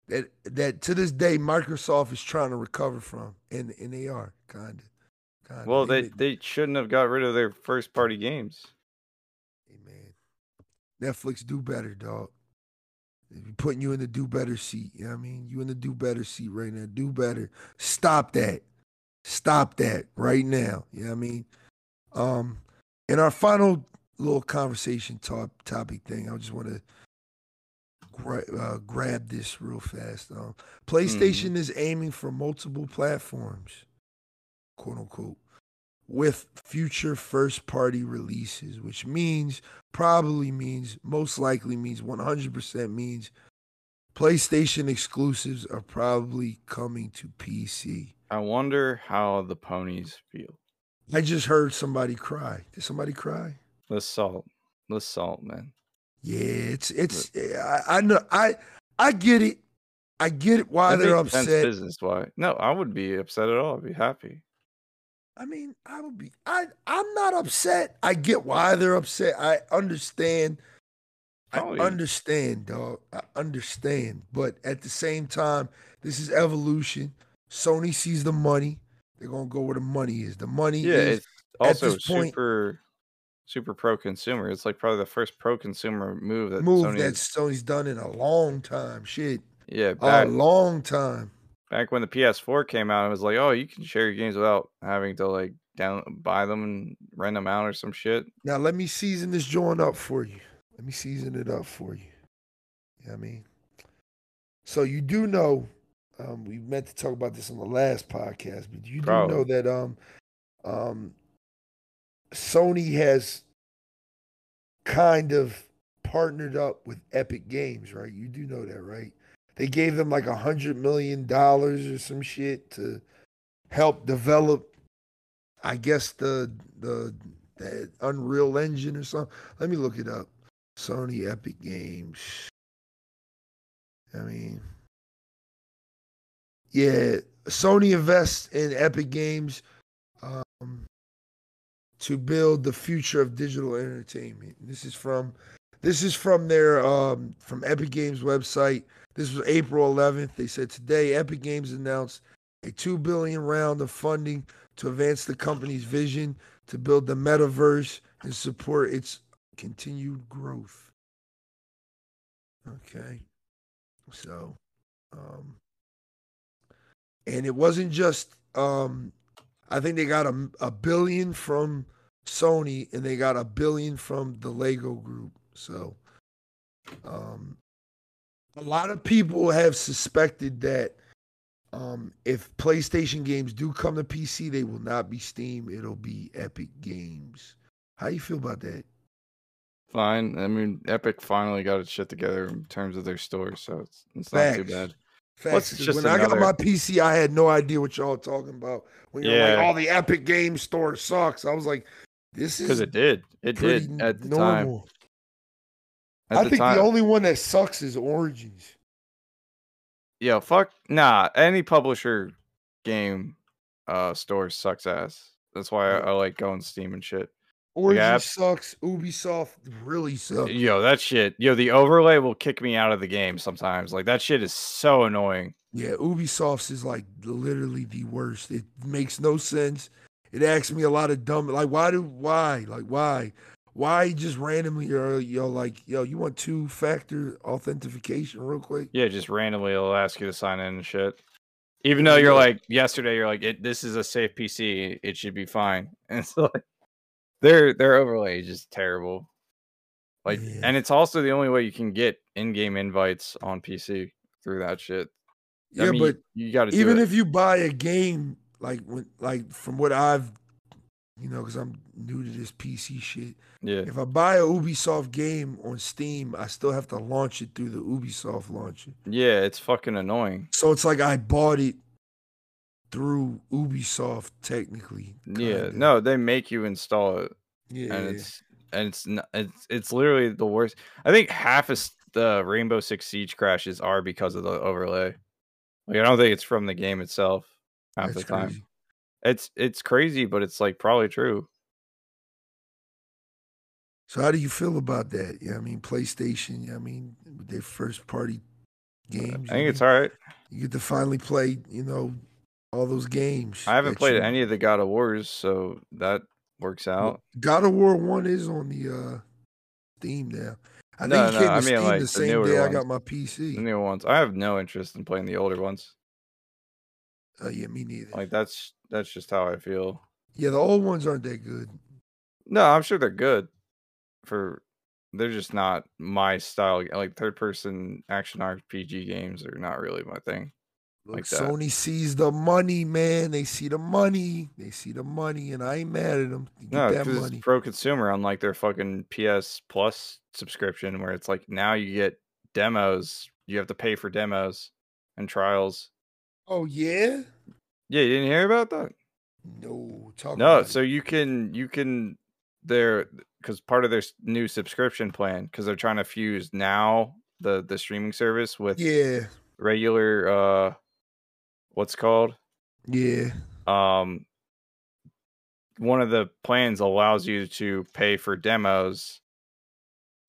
That that to this day Microsoft is trying to recover from. And and they are kind of. Kinda. well, they they shouldn't have got rid of their first party games. Hey man, Netflix do better, dog. You putting you in the do better seat, you know what I mean? You in the do better seat right now. Do better. Stop that. Stop that right now. You know what I mean? Um, in our final little conversation top topic thing, I just want to gra- uh, grab this real fast. Um, PlayStation is aiming for multiple platforms, quote unquote, with future first party releases, which means probably means most likely means 100% means PlayStation exclusives are probably coming to PC. I wonder how the ponies feel. I just heard somebody cry. Did somebody cry? The salt, the salt, man. Yeah, it's it's. I, I know. I I get it. I get it. Why they're upset. business why. No, I would be upset at all. I'd be happy. I mean, I would be. I I'm not upset. I get why they're upset. I understand. I oh, understand, dog. I understand. But at the same time, this is evolution. Sony sees the money. They're gonna go where the money is. The money Yeah, is it's also this point- super, super pro consumer. It's like probably the first pro consumer move that move Sony. that has- Sony's done in a long time. Shit, yeah, a back, long time. back when the PS4 came out, it was like, oh, you can share your games without having to like down buy them and rent them out or some shit. Now let me season this joint up for you. Let me season it up for you. You know I mean? So you do know, um, we meant to talk about this on the last podcast, but you do know that um, um, Sony has kind of partnered up with Epic Games, right? You do know that, right? They gave them like a hundred million dollars or some shit to help develop, I guess the the that Unreal Engine or something. Let me look it up. Sony Epic Games. I mean, yeah, Sony invests in Epic Games um, to build the future of digital entertainment. This is from this is from their um, from Epic Games website. This was April 11th. They said today Epic Games announced a two billion round of funding to advance the company's vision to build the metaverse and support its continued growth. Okay. So, um, and it wasn't just, um, I think they got a, a billion from Sony and they got a billion from the Lego group. So, um, a lot of people have suspected that um, if PlayStation games do come to PC, they will not be Steam. It'll be Epic Games. How you feel about that? Fine. I mean, Epic finally got its shit together in terms of their store, so it's, it's not too bad. Facts. just when I got my PC, I had no idea what y'all talking about. When you're like, all "Oh, the Epic Game Store sucks," I was like, "This is Because it did. It did at the time. normal." At I the think time. the only one that sucks is Origins. Yo, fuck nah. Any publisher game uh store sucks ass. That's why I, I like going Steam and shit. Origins Yeah. sucks. Ubisoft really sucks. Yo, that shit. Yo, the overlay will kick me out of the game sometimes. Like that shit is so annoying. Yeah, Ubisoft's is like literally the worst. It makes no sense. It asks me a lot of dumb like why do why? Like why? Why just randomly you're yo like yo, you want two factor authentication real quick? Yeah, just randomly it'll ask you to sign in and shit. Even though you're like yesterday, you're like, it, this is a safe PC. It should be fine. And it's like their their overlay is just terrible. Like, Yeah. and it's also the only way you can get in-game invites on PC through that shit. I Yeah, mean, but you, got to even if you buy a game like when like from what I've you know, because I'm new to this PC shit. yeah, If I buy a Ubisoft game on Steam, I still have to launch it through the Ubisoft launcher. yeah, it's fucking annoying. So it's like I bought it through Ubisoft technically. Yeah, kinda. no, they make you install it, Yeah. and it's and it's n- it's it's literally the worst. I think half of the Rainbow Six Siege crashes are because of the overlay. Like I don't think it's from the game itself half that's the time. crazy. It's it's crazy, but it's like probably true. So how do you feel about that? Yeah, I mean PlayStation. Yeah, I mean with their first party games. I think it's mean, all right. You get to finally play. You know all those games. I haven't played you- any of the God of Wars, so that works out. God of War One is on the uh Steam now. I No, think it no, came to I mean, Steam like, the the same newer day I got my PC. The new ones, I have no interest in playing the older ones. Oh yeah, me neither. Like that's that's just how I feel. yeah, the old ones aren't that good. No, I'm sure they're good. For they're just not my style. Like third person action RPG games are not really my thing. Look, like. Sony sees the money, man. They see the money. They see the money, and I ain't mad at them. Get No, because it's pro consumer, unlike their fucking PS Plus subscription, where it's like now you get demos. You have to pay for demos and trials. oh yeah. Yeah, you didn't hear about that? No, talk No, so you can you can they're because part of their new subscription plan because they're trying to fuse now the the streaming service with yeah, regular uh what's called yeah. um one of the plans allows you to pay for demos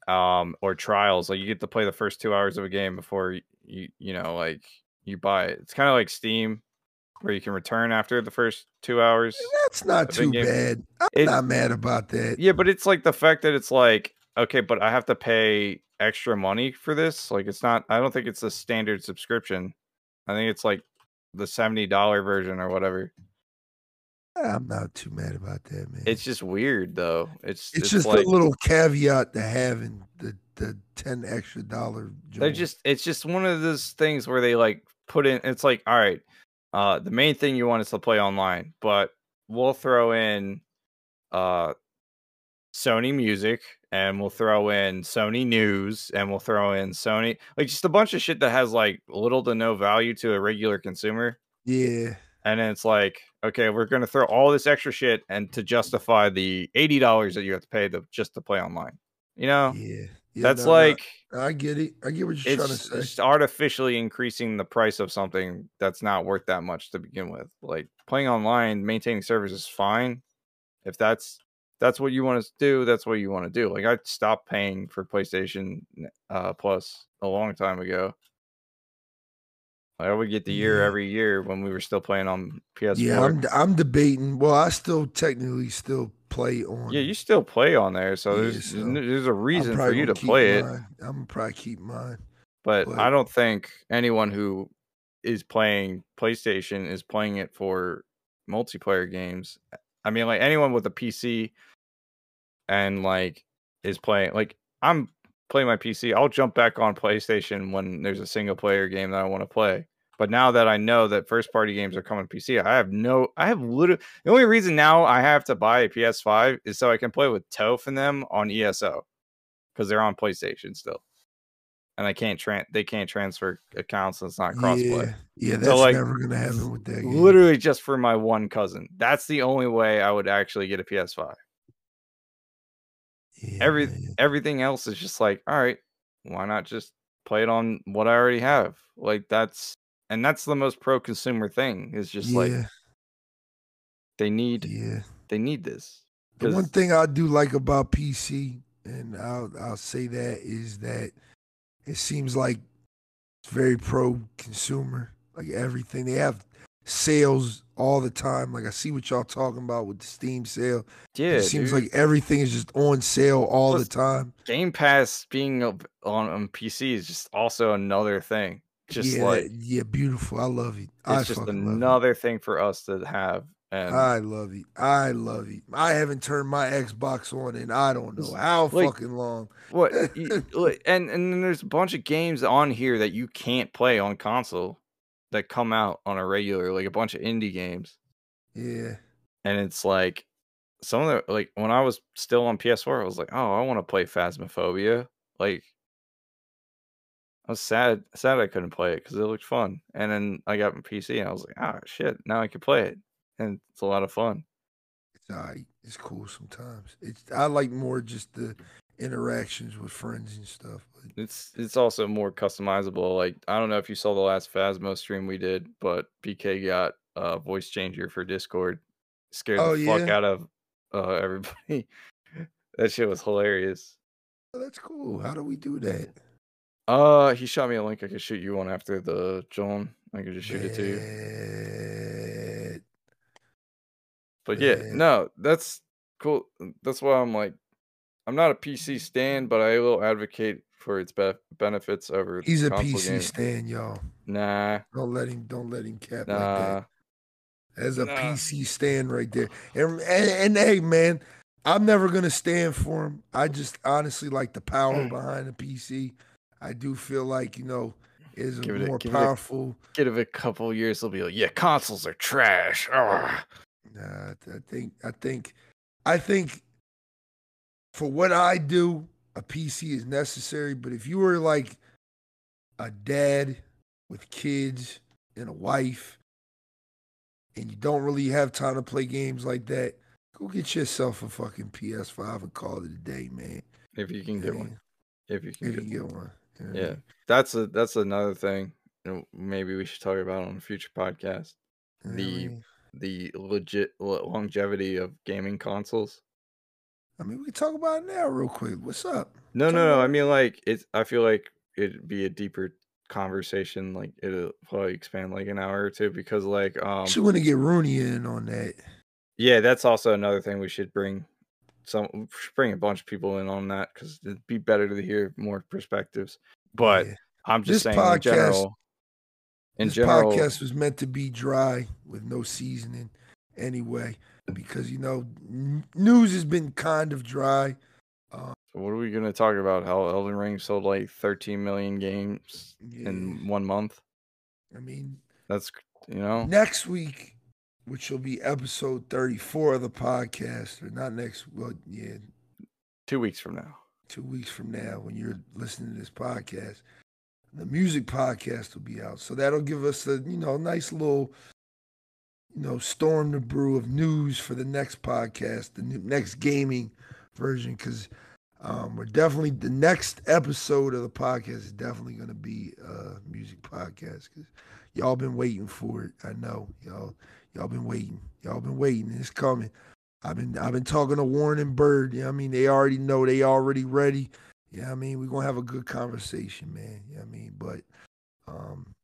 um or trials like you get to play the first two hours of a game before you you, you know like you buy it it's kind of like steam where you can return after the first two hours That's not too game. bad. I'm It- not mad about that. yeah but it's like the fact that it's like okay but i have to pay extra money for this like it's not i don't think it's a standard subscription i think it's like the $70 version or whatever I'm not too mad about that, man. It's just weird though. It's it's, it's, just like a little caveat to having the the ten extra dollar. they're just it's just one of those things where they like put in it's like all right, uh the main thing you want is to play online, but we'll throw in uh Sony music and we'll throw in Sony news and we'll throw in Sony like just a bunch of shit that has like little to no value to a regular consumer. yeah. And then it's like, okay, we're gonna throw all this extra shit and to justify the eighty dollars that you have to pay to just to play online. You know? Yeah. Yeah, That's no, no, like I get it. I get what you're trying to it's say. just artificially increasing the price of something that's not worth that much to begin with. Like playing online, maintaining servers is fine. If that's that's what you want to do, that's what you want to do. Like I stopped paying for PlayStation uh, Plus a long time ago. I would get the year Yeah. every year when we were still playing on PS4. Yeah, I'm I'm debating. Well, I still technically still play on. Yeah, you still play on there, so Yeah, there's so there's a reason for you to play it. I'm gonna probably keep mine. But But- I don't think anyone who is playing PlayStation is playing it for multiplayer games. I mean, like anyone with a PC and like is playing, like I'm playing my PC. I'll jump back on PlayStation when there's a single player game that I want to play. But now that I know that first party games are coming to PC, I have no, I have literally the only reason now I have to buy a PS5 is so I can play with Toph and them on ESO because they're on PlayStation still, and I can't tran they can't transfer accounts. And it's not crossplay. Yeah, yeah, So, that's like, never gonna happen with that game. Literally just for my one cousin. That's the only way I would actually get a PS5. Yeah, Every man. everything else is just like, all right, why not just play it on what I already have? Like that's and that's the most pro consumer thing. Is just like they need yeah. they need this. The one thing I do like about PC, and I'll I'll say that is that it seems like it's very pro consumer. Like everything, they have sales all the time. Like I see what y'all talking about with the Steam sale. yeah, it seems dude. like everything is just on sale all Plus, the time. Game Pass being on, on PC is just also another thing. Just yeah, like yeah, beautiful. I love it. I it's just fucking love another thing for us to have. And I love it. I love it. I haven't turned my Xbox on in I don't know how Like- fucking long. what and and then there's a bunch of games on here that you can't play on console that come out on a regular, like a bunch of indie games. Yeah. And it's like some of the like when I was still on PS4, I was like, oh, I want to play Phasmophobia. Like I was sad sad I couldn't play it because it looked fun. And then I got my PC and I was like, oh shit, now I can play it. And it's a lot of fun. It's all right. It's cool sometimes. It's I like more just the interactions with friends and stuff. But It's it's also more customizable. Like I don't know if you saw the last Phasmo stream we did, but PK got a voice changer for Discord. Scared Oh, the fuck out of uh, everybody. that shit was hilarious. oh, that's cool. How do we do that? Uh, he shot me a link. I could shoot you one after the John. I could just shoot it to you. But yeah, no, that's cool. That's why I'm like, I'm not a PC stand, but I will advocate for its be- benefits over. He's a PC gaming. stand, y'all. Nah, Don't let him. Don't let him cap like nah. that. As a Nah. PC stand right there. And, and and hey, man, I'm never gonna stand for him. I just honestly like the power mm. behind the PC. I do feel like you know is Give it a- more give it a- powerful. Give it a couple years, they'll be like, yeah, consoles are trash. Ugh. Nah, I think I think I think for what I do, a PC is necessary. But if you were like a dad with kids and a wife, and you don't really have time to play games like that, go get yourself a fucking PS5 and call it a day, man. If you can get one. If you can If you get can get one. You what I Yeah, that's a that's another thing. you know, Maybe we should talk about on a future podcast. You know what I the-? The legit longevity of gaming consoles. I mean, we can talk about it now, real quick. What's up? No, Talk no, no. about I mean, like it's. I feel like it'd be a deeper conversation. Like it'll probably expand like an hour or two because, like, um, Should want to get Rooney in on that. yeah, that's also another thing we should bring. Some bring a bunch of people in on that because it'd be better to hear more perspectives. But Yeah. I'm just This saying, in general. In this general, podcast was meant to be dry with no seasoning anyway because you know n- news has been kind of dry uh, So what are we gonna talk about? How Elden Ring sold like 13 million games yeah. in one month? i mean That's you know, next week which will be episode 34 of the podcast or not next well yeah two weeks from now. two weeks from now when you're listening to this podcast the music podcast will be out so that'll give us a you know nice little you know storm the brew of news for the next podcast the next gaming version because um, we're definitely the next episode of the podcast is definitely going to be a music podcast because y'all been waiting for it i know y'all y'all been waiting y'all been waiting it's coming I've been I've been talking to Warren and Bird. Yeah, I mean they already know they already ready. Yeah, I mean we're gonna have a good conversation, man. Yeah, I mean, but um,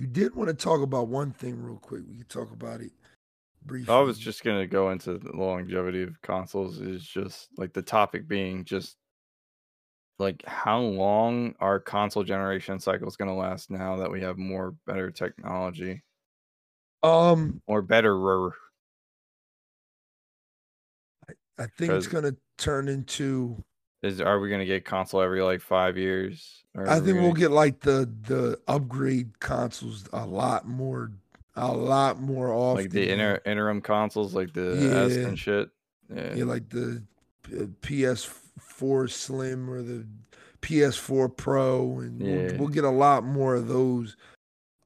you did want to talk about one thing real quick. We could talk about it. briefly. I was just gonna go into the longevity of consoles. Is just like the topic being just like how long our console generation cycle is gonna last now that we have more better technology um or better. I I think it's gonna turn into Is are we gonna get console every like five years? Or I think we'll gonna- get like the the upgrade consoles a lot more a lot more often. like the inter- interim consoles, like the S and shit. Yeah, yeah, like the uh, PS4 Slim or the PS4 Pro, and Yeah. we'll, we'll get a lot more of those.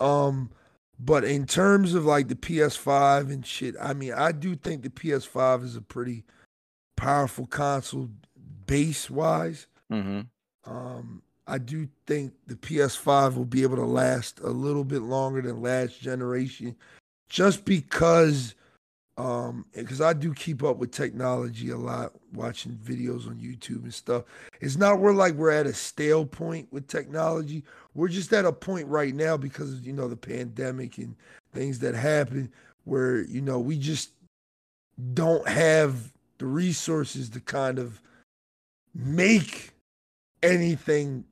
Um, but in terms of like the PS5 and shit, I mean, I do think the PS5 is a pretty powerful console base wise. hmm Um, I do think the PS5 will be able to last a little bit longer than last generation, just because, um, because I do keep up with technology a lot, watching videos on YouTube and stuff. It's not we're like we're at a stale point with technology. We're just at a point right now because of you know the pandemic and things that happen where you know we just don't have the resources to kind of make anything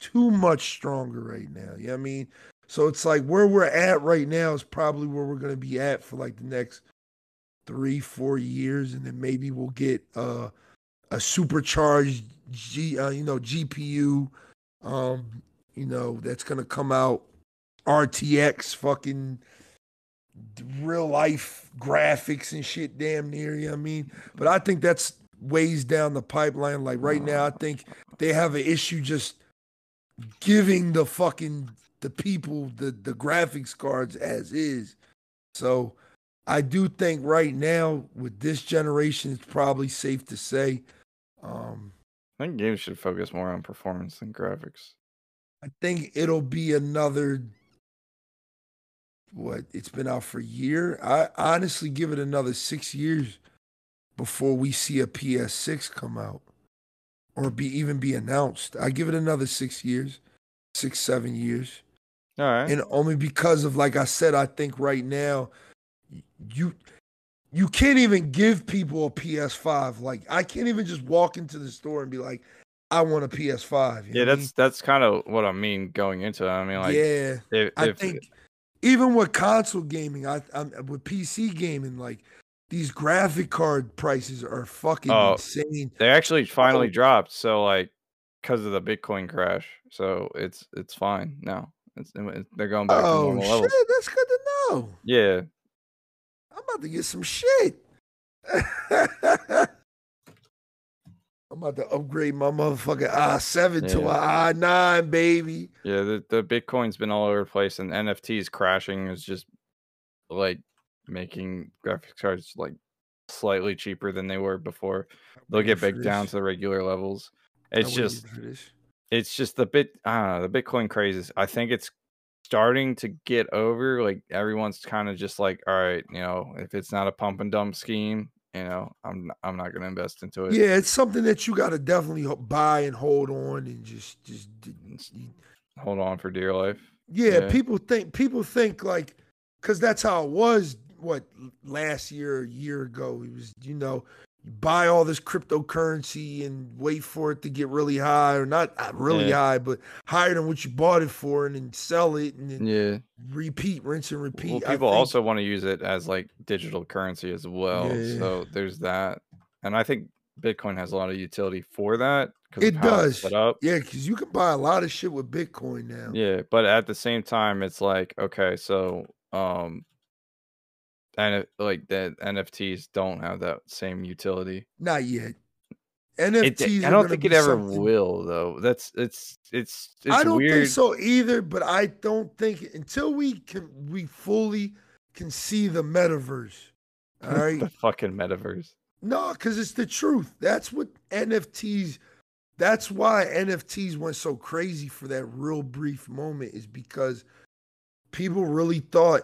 too much stronger right now. You know I mean? So it's like where we're at right now is probably where we're gonna be at for like the next three, four years, and then maybe we'll get uh, a supercharged G, uh, you know, GPU, um, you know, that's gonna come out RTX, fucking real life graphics and shit, damn near. You know what I mean? But I think that's ways down the pipeline. Like right now, I think they have an issue just giving the fucking the people the the graphics cards as is. So I do think right now with this generation, it's probably safe to say. Um, I think games should focus more on performance than graphics. I think it'll be another what it's been out for a year. I honestly give it another six years before we see a PS6 come out or be even be announced. I give it another six years, six, seven years. All right. And only because of like I said, I think right now you you can't even give people a PS5. Like I can't even just walk into the store and be like, I want a PS5. you yeah, what I that's that's kind of what I mean going into it. I mean, mean? like, yeah. if, I if think even with console gaming, I I'm with PC gaming, like these graphic card prices are fucking Oh, insane. they actually finally Oh. dropped, so like because of the Bitcoin crash, so it's it's fine now. It's, it- they're going back to Oh normal shit, levels. that's good to know. Yeah, I'm about to get some shit. I'm about to upgrade my motherfucking i7 to Yeah. an i9, baby. yeah. The the Bitcoin's been all over the place, and NFTs crashing is just like making graphics cards like slightly cheaper than they were before. They'll get back down to the regular levels. It's just it's just the bit I don't know, the Bitcoin craze I think it's starting to get over. Like everyone's kind of just like, all right, you know, if it's not a pump and dump scheme, you know, I'm I'm not gonna invest into it. Yeah, it's something that you got to definitely buy and hold on and just just Hold on for dear life. yeah, Yeah. people think people think like cuz that's how it was what last year a year ago it was you know you buy all this cryptocurrency and wait for it to get really high or not really Yeah. high but higher than what you bought it for and then sell it and then Yeah. repeat rinse and repeat Well, people also want to use it as like digital currency as well. Yeah. So there's that, and I think Bitcoin has a lot of utility for that. it does up. yeah cuz you can buy a lot of shit with bitcoin now Yeah, but at the same time, it's like okay, so um, and like the NFTs don't have that same utility. not yet It, I don't think it ever something- will though. That's it's it's it's I don't weird. think so either, but I don't think until we can we fully can see the metaverse. All right. the fucking metaverse. no, because it's the truth. That's what NFTs that's why NFTs went so crazy for that real brief moment, is because people really thought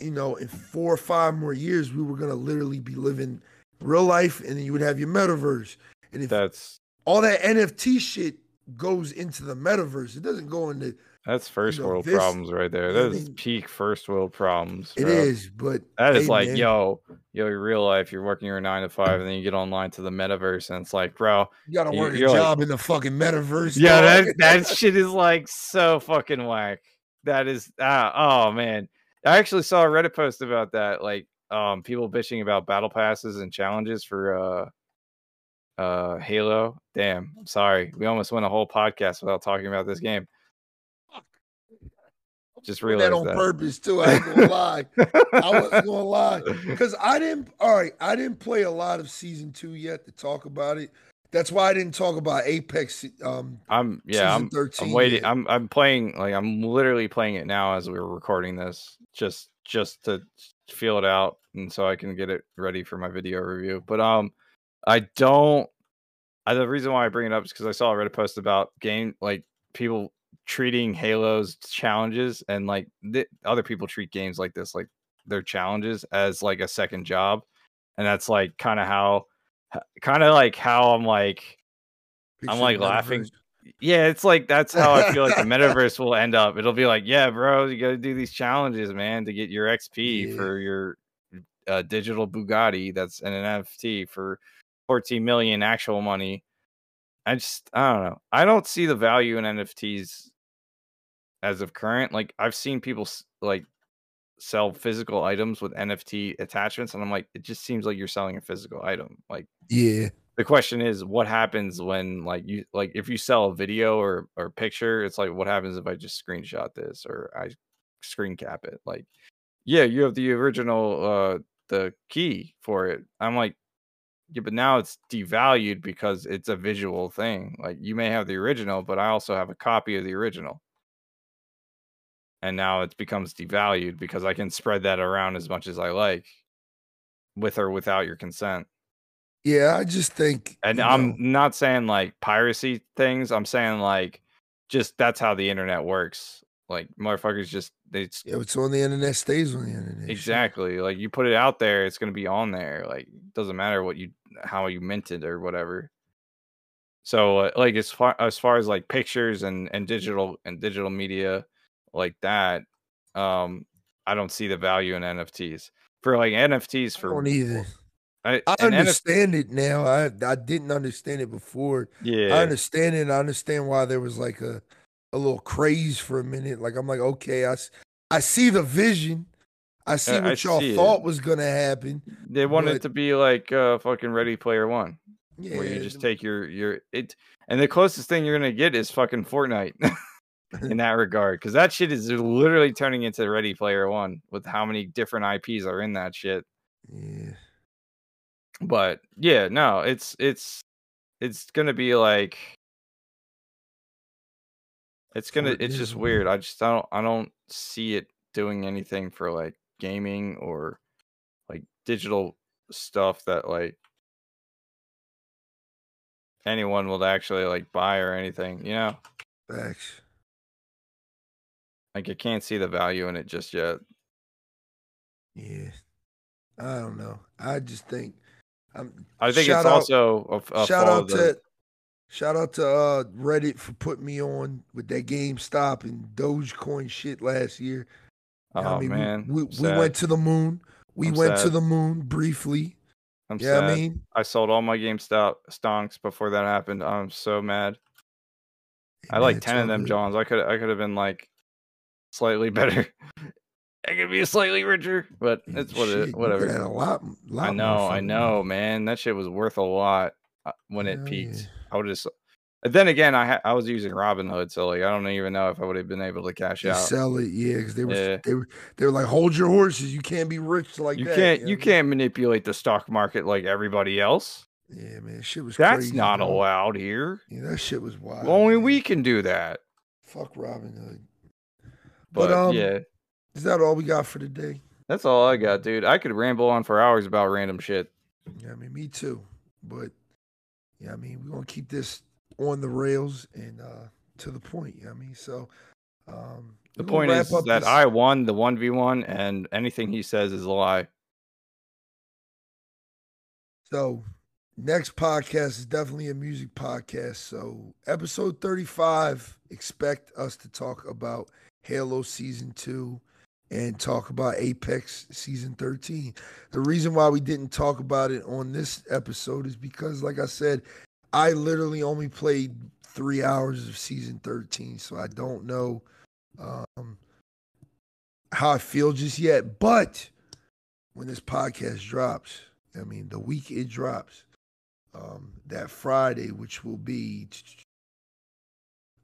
you know, in four or five more years we were gonna literally be living real life and then you would have your metaverse. And if That's all that NFT shit goes into the metaverse, it doesn't go into That's first You know, world this- problems right there. yeah, I That is mean- peak first world problems. It bro. is, but That is hey, like, man, yo, yo, in real life, you're working your nine to five, and then you get online to the metaverse, and it's like, bro, you gotta you- work a you're like- job in the fucking metaverse. yeah, dog. that that shit is like so fucking whack. That is, ah, oh man, I actually saw a Reddit post about that, like, um, people bitching about battle passes and challenges for uh, uh, Halo. Damn, I'm sorry, we almost went a whole podcast without talking about this game. Just Doing that on that. purpose too. I ain't gonna lie. I wasn't gonna lie because I didn't. All right, I didn't play a lot of season two yet to talk about it. That's why I didn't talk about Apex. Um, I'm yeah, I'm 13 I'm waiting. yet. I'm I'm playing like I'm literally playing it now as we were recording this, just just to feel it out, and so I can get it ready for my video review. But um, I don't. I, the reason why I bring it up is because I saw a Reddit post about game like people treating Halo's challenges and like th- other people treat games like this, like their challenges as like a second job, and that's like kind of how, kind of like how I'm like picture I'm like laughing. metaverse. yeah, it's like that's how I feel like the metaverse will end up. It'll be like, yeah, bro, you got to do these challenges, man, to get your XP Yeah. for your uh, digital Bugatti that's an NFT for 14 million actual money. I just, I don't know. I don't see the value in NFTs as of current. Like, I've seen people like sell physical items with NFT attachments, and I'm like, it just seems like you're selling a physical item. Like, Yeah, the question is what happens when like you like if you sell a video or or picture it's like what happens if i just screenshot this or i screen cap it? Like yeah you have the original uh the key for it. I'm like yeah but now it's devalued because it's a visual thing. Like you may have the original but i also have a copy of the original and now it becomes devalued because i can spread that around as much as i like with or without your consent yeah. I just think, and I'm know, not saying like piracy things. I'm saying like just that's how the internet works. Like motherfuckers just they s- yeah, what's on the internet stays on the internet. shit. exactly like you put it out there, it's gonna be on there. Like doesn't matter what you how you mint it or whatever. So uh, like as far as far as like pictures and and digital and digital media like that, um, I don't see the value in NFTs for like NFTs I for don't either. I, I understand it now. I I didn't understand it before. yeah I understand it. I understand why there was like a a little craze for a minute. Like I'm like, okay, I, I see the vision. I see I what y'all see it. thought was gonna happen. they want it but- to be like uh fucking Ready Player One. Yeah, where you just take your your it and the closest thing you're gonna get is fucking Fortnite in that regard because that shit is literally turning into Ready Player One with how many different IPs are in that shit. yeah. But yeah, no, it's it's it's gonna be like it's gonna it's just weird. I just I don't I don't see it doing anything for like gaming or like digital stuff that like anyone will actually like buy or anything, you know? Facts. Like I can't see the value in it just yet. Yeah. I don't know. I just think I'm I think it's out- also a, a shout out of the, to shout out to uh Reddit for putting me on with that GameStop and Dogecoin shit last year. You know oh I mean, We- man, we, I'm we, went to the moon. We I'm went to the moon briefly. I'm Yeah, sad. I mean, I sold all my GameStop stonks before that happened. I'm so mad. hey, I man, like ten of them good. Johns. I could I could have been like slightly better. I could be slightly richer, but it's what shit, it you whatever. a lot, lot I know, I know, man. That shit was worth a lot uh, when it Hell peaked. yeah. I would just. Then again, I ha- I was using Robinhood, so like I don't even know if I would have been able to cash You out. sell it, yeah, because they were Yeah. they were they were like, hold your horses, you can't be rich like you that. can't know you mean? can't manipulate the stock market like everybody else. Yeah, man, shit was That's crazy. not allowed here. Yeah, that shit was wild. Only man. we can do that. Fuck Robinhood. But, But, um, yeah, Is that all we got for today? that's all I got, dude. I could ramble on for hours about random shit. Yeah, I mean, me too. But yeah, I mean, we're gonna keep this on the rails and uh to the point. Yeah, I mean, so um The point is that this- I won the one v one, and anything he says is a lie. So next podcast is definitely a music podcast. So, episode 35, expect us to talk about Halo season two and talk about Apex season 13. The reason why we didn't talk about it on this episode is because, like I said, I literally only played three hours of season 13. So, I don't know um, how I feel just yet. But when this podcast drops, I mean, the week it drops, um, that Friday, which will be,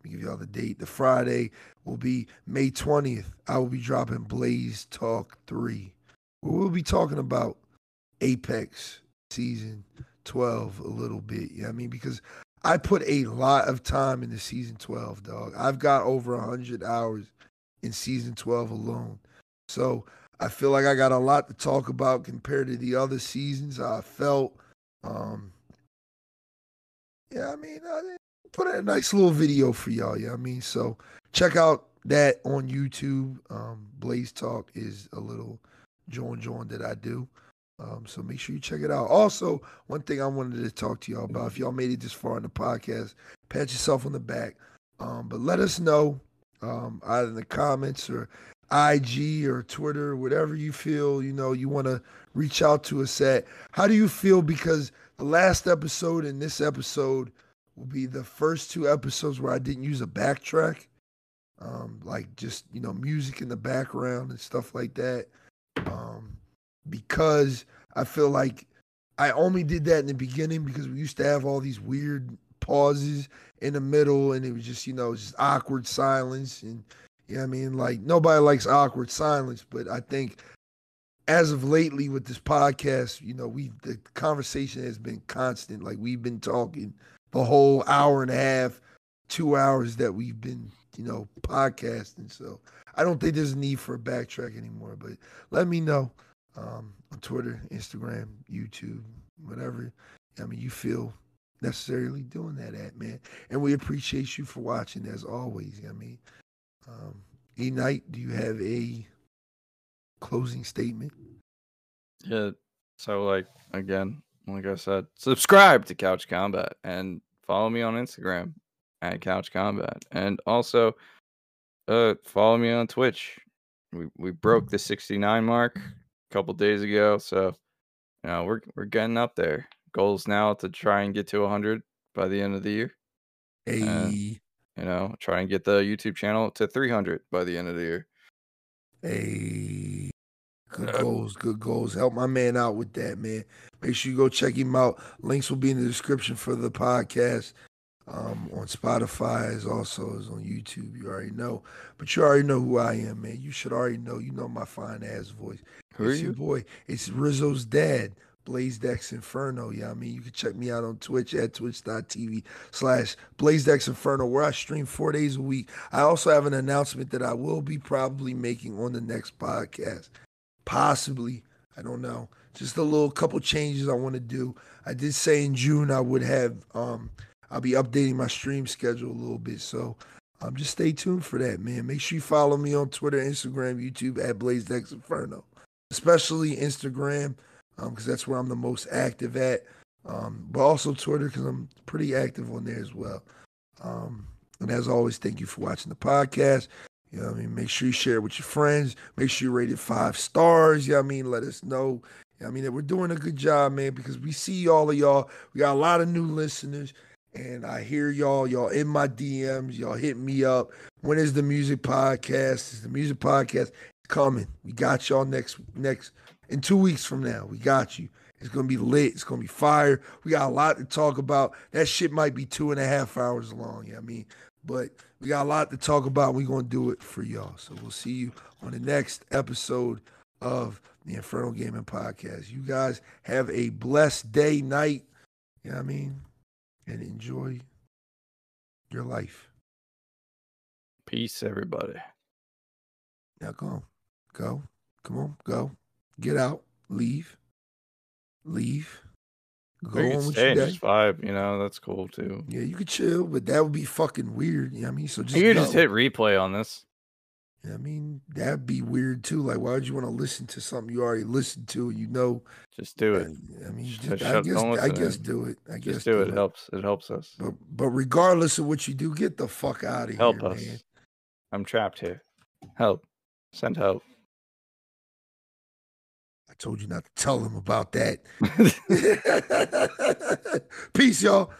me give y'all the date. The Friday will be May 20th. I will be dropping Blaze Talk 3. Where we'll be talking about Apex season 12 a little bit. You know what I mean? Because I put a lot of time into season 12, dog. I've got over 100 hours in season 12 alone. So I feel like I got a lot to talk about compared to the other seasons. I felt, um, yeah, I mean, I put a nice little video for y'all. Yeah, I mean, so check out that on YouTube. Um, Blaze Talk is a little join join that I do. Um, so make sure you check it out. Also, one thing I wanted to talk to y'all about, if y'all made it this far in the podcast, pat yourself on the back. Um, but let us know um, either in the comments or IG or Twitter, whatever you feel, you know, you want to reach out to us at. How do you feel? Because the last episode and this episode will be the first two episodes where I didn't use a backtrack, um, like just you know music in the background and stuff like that, um, because I feel like I only did that in the beginning because we used to have all these weird pauses in the middle, and it was just you know just awkward silence and. Yeah, you know I mean, like nobody likes awkward silence, but I think as of lately with this podcast, you know, we the conversation has been constant. Like we've been talking the whole hour and a half, two hours that we've been, you know, podcasting. So I don't think there's a need for a backtrack anymore. But let me know um, on Twitter, Instagram, YouTube, whatever. I mean, you feel necessarily doing that at, man. And we appreciate you for watching as always. I mean, um, E do you have a closing statement? Yeah. So like again, like I said, subscribe to Couch Combat and follow me on Instagram at Couch Combat. And also uh follow me on Twitch. We we broke the 69 mark a couple days ago, so you know, we're we're getting up there. Goals now to try and get to 100 by the end of the year. Hey. And, you know, try and get the YouTube channel to 300 by the end of the year. Hey. Good goals, good goals. Help my man out with that, man. Make sure you go check him out. Links will be in the description for the podcast. Um, on Spotify as also as on YouTube. You already know, but you already know who I am, man. You should already know. You know my fine ass voice. Who it's you? your boy. It's Rizzo's dad, BlazeXInferno. Yeah, I mean, you can check me out on Twitch at twitch.tv slash BlazeXInferno, where I stream four days a week. I also have an announcement that I will be probably making on the next podcast. Possibly. I don't know. Just a little couple changes I want to do. I did say in June I would have um I'll be updating my stream schedule a little bit. So um just stay tuned for that, man. Make sure you follow me on Twitter, Instagram, YouTube at BlazeXInferno. Especially Instagram, um, because that's where I'm the most active at. Um, but also Twitter because I'm pretty active on there as well. Um, and as always, thank you for watching the podcast. You know I mean? Make sure you share it with your friends. Make sure you rate it five stars. You know I mean? Let us know. I mean? We're doing a good job, man, because we see all of y'all. We got a lot of new listeners. And I hear y'all, y'all in my DMs, y'all hit me up. When is the music podcast? Is the music podcast coming? We got y'all next next in two weeks from now. We got you. It's gonna be lit. It's gonna be fire. We got a lot to talk about. That shit might be two and a half hours long. Know I mean? But we got a lot to talk about. We're to do it for y'all. So we'll see you on the next episode of the Inferno Gaming Podcast. You guys have a blessed day, night, you know what I mean? And enjoy your life. Peace, everybody. Now go. Go. Come on. Go. Get out. Leave. Leave. Go We on with your day. just vibe, you know, that's cool too. Yeah, you could chill, but that would be fucking weird. You know what I mean? So just You can just hit replay on this. I mean, that'd be weird too. Like, why would you want to listen to something you already listened to? You know, Just do it. and- I mean, Just just, I guess, I guess do it. I guess Just do it. It helps. It helps us. But but regardless of what you do, get the fuck out of Help here, us. man. I'm trapped here. Help. Send help. I told you not to tell them about that. Peace, y'all.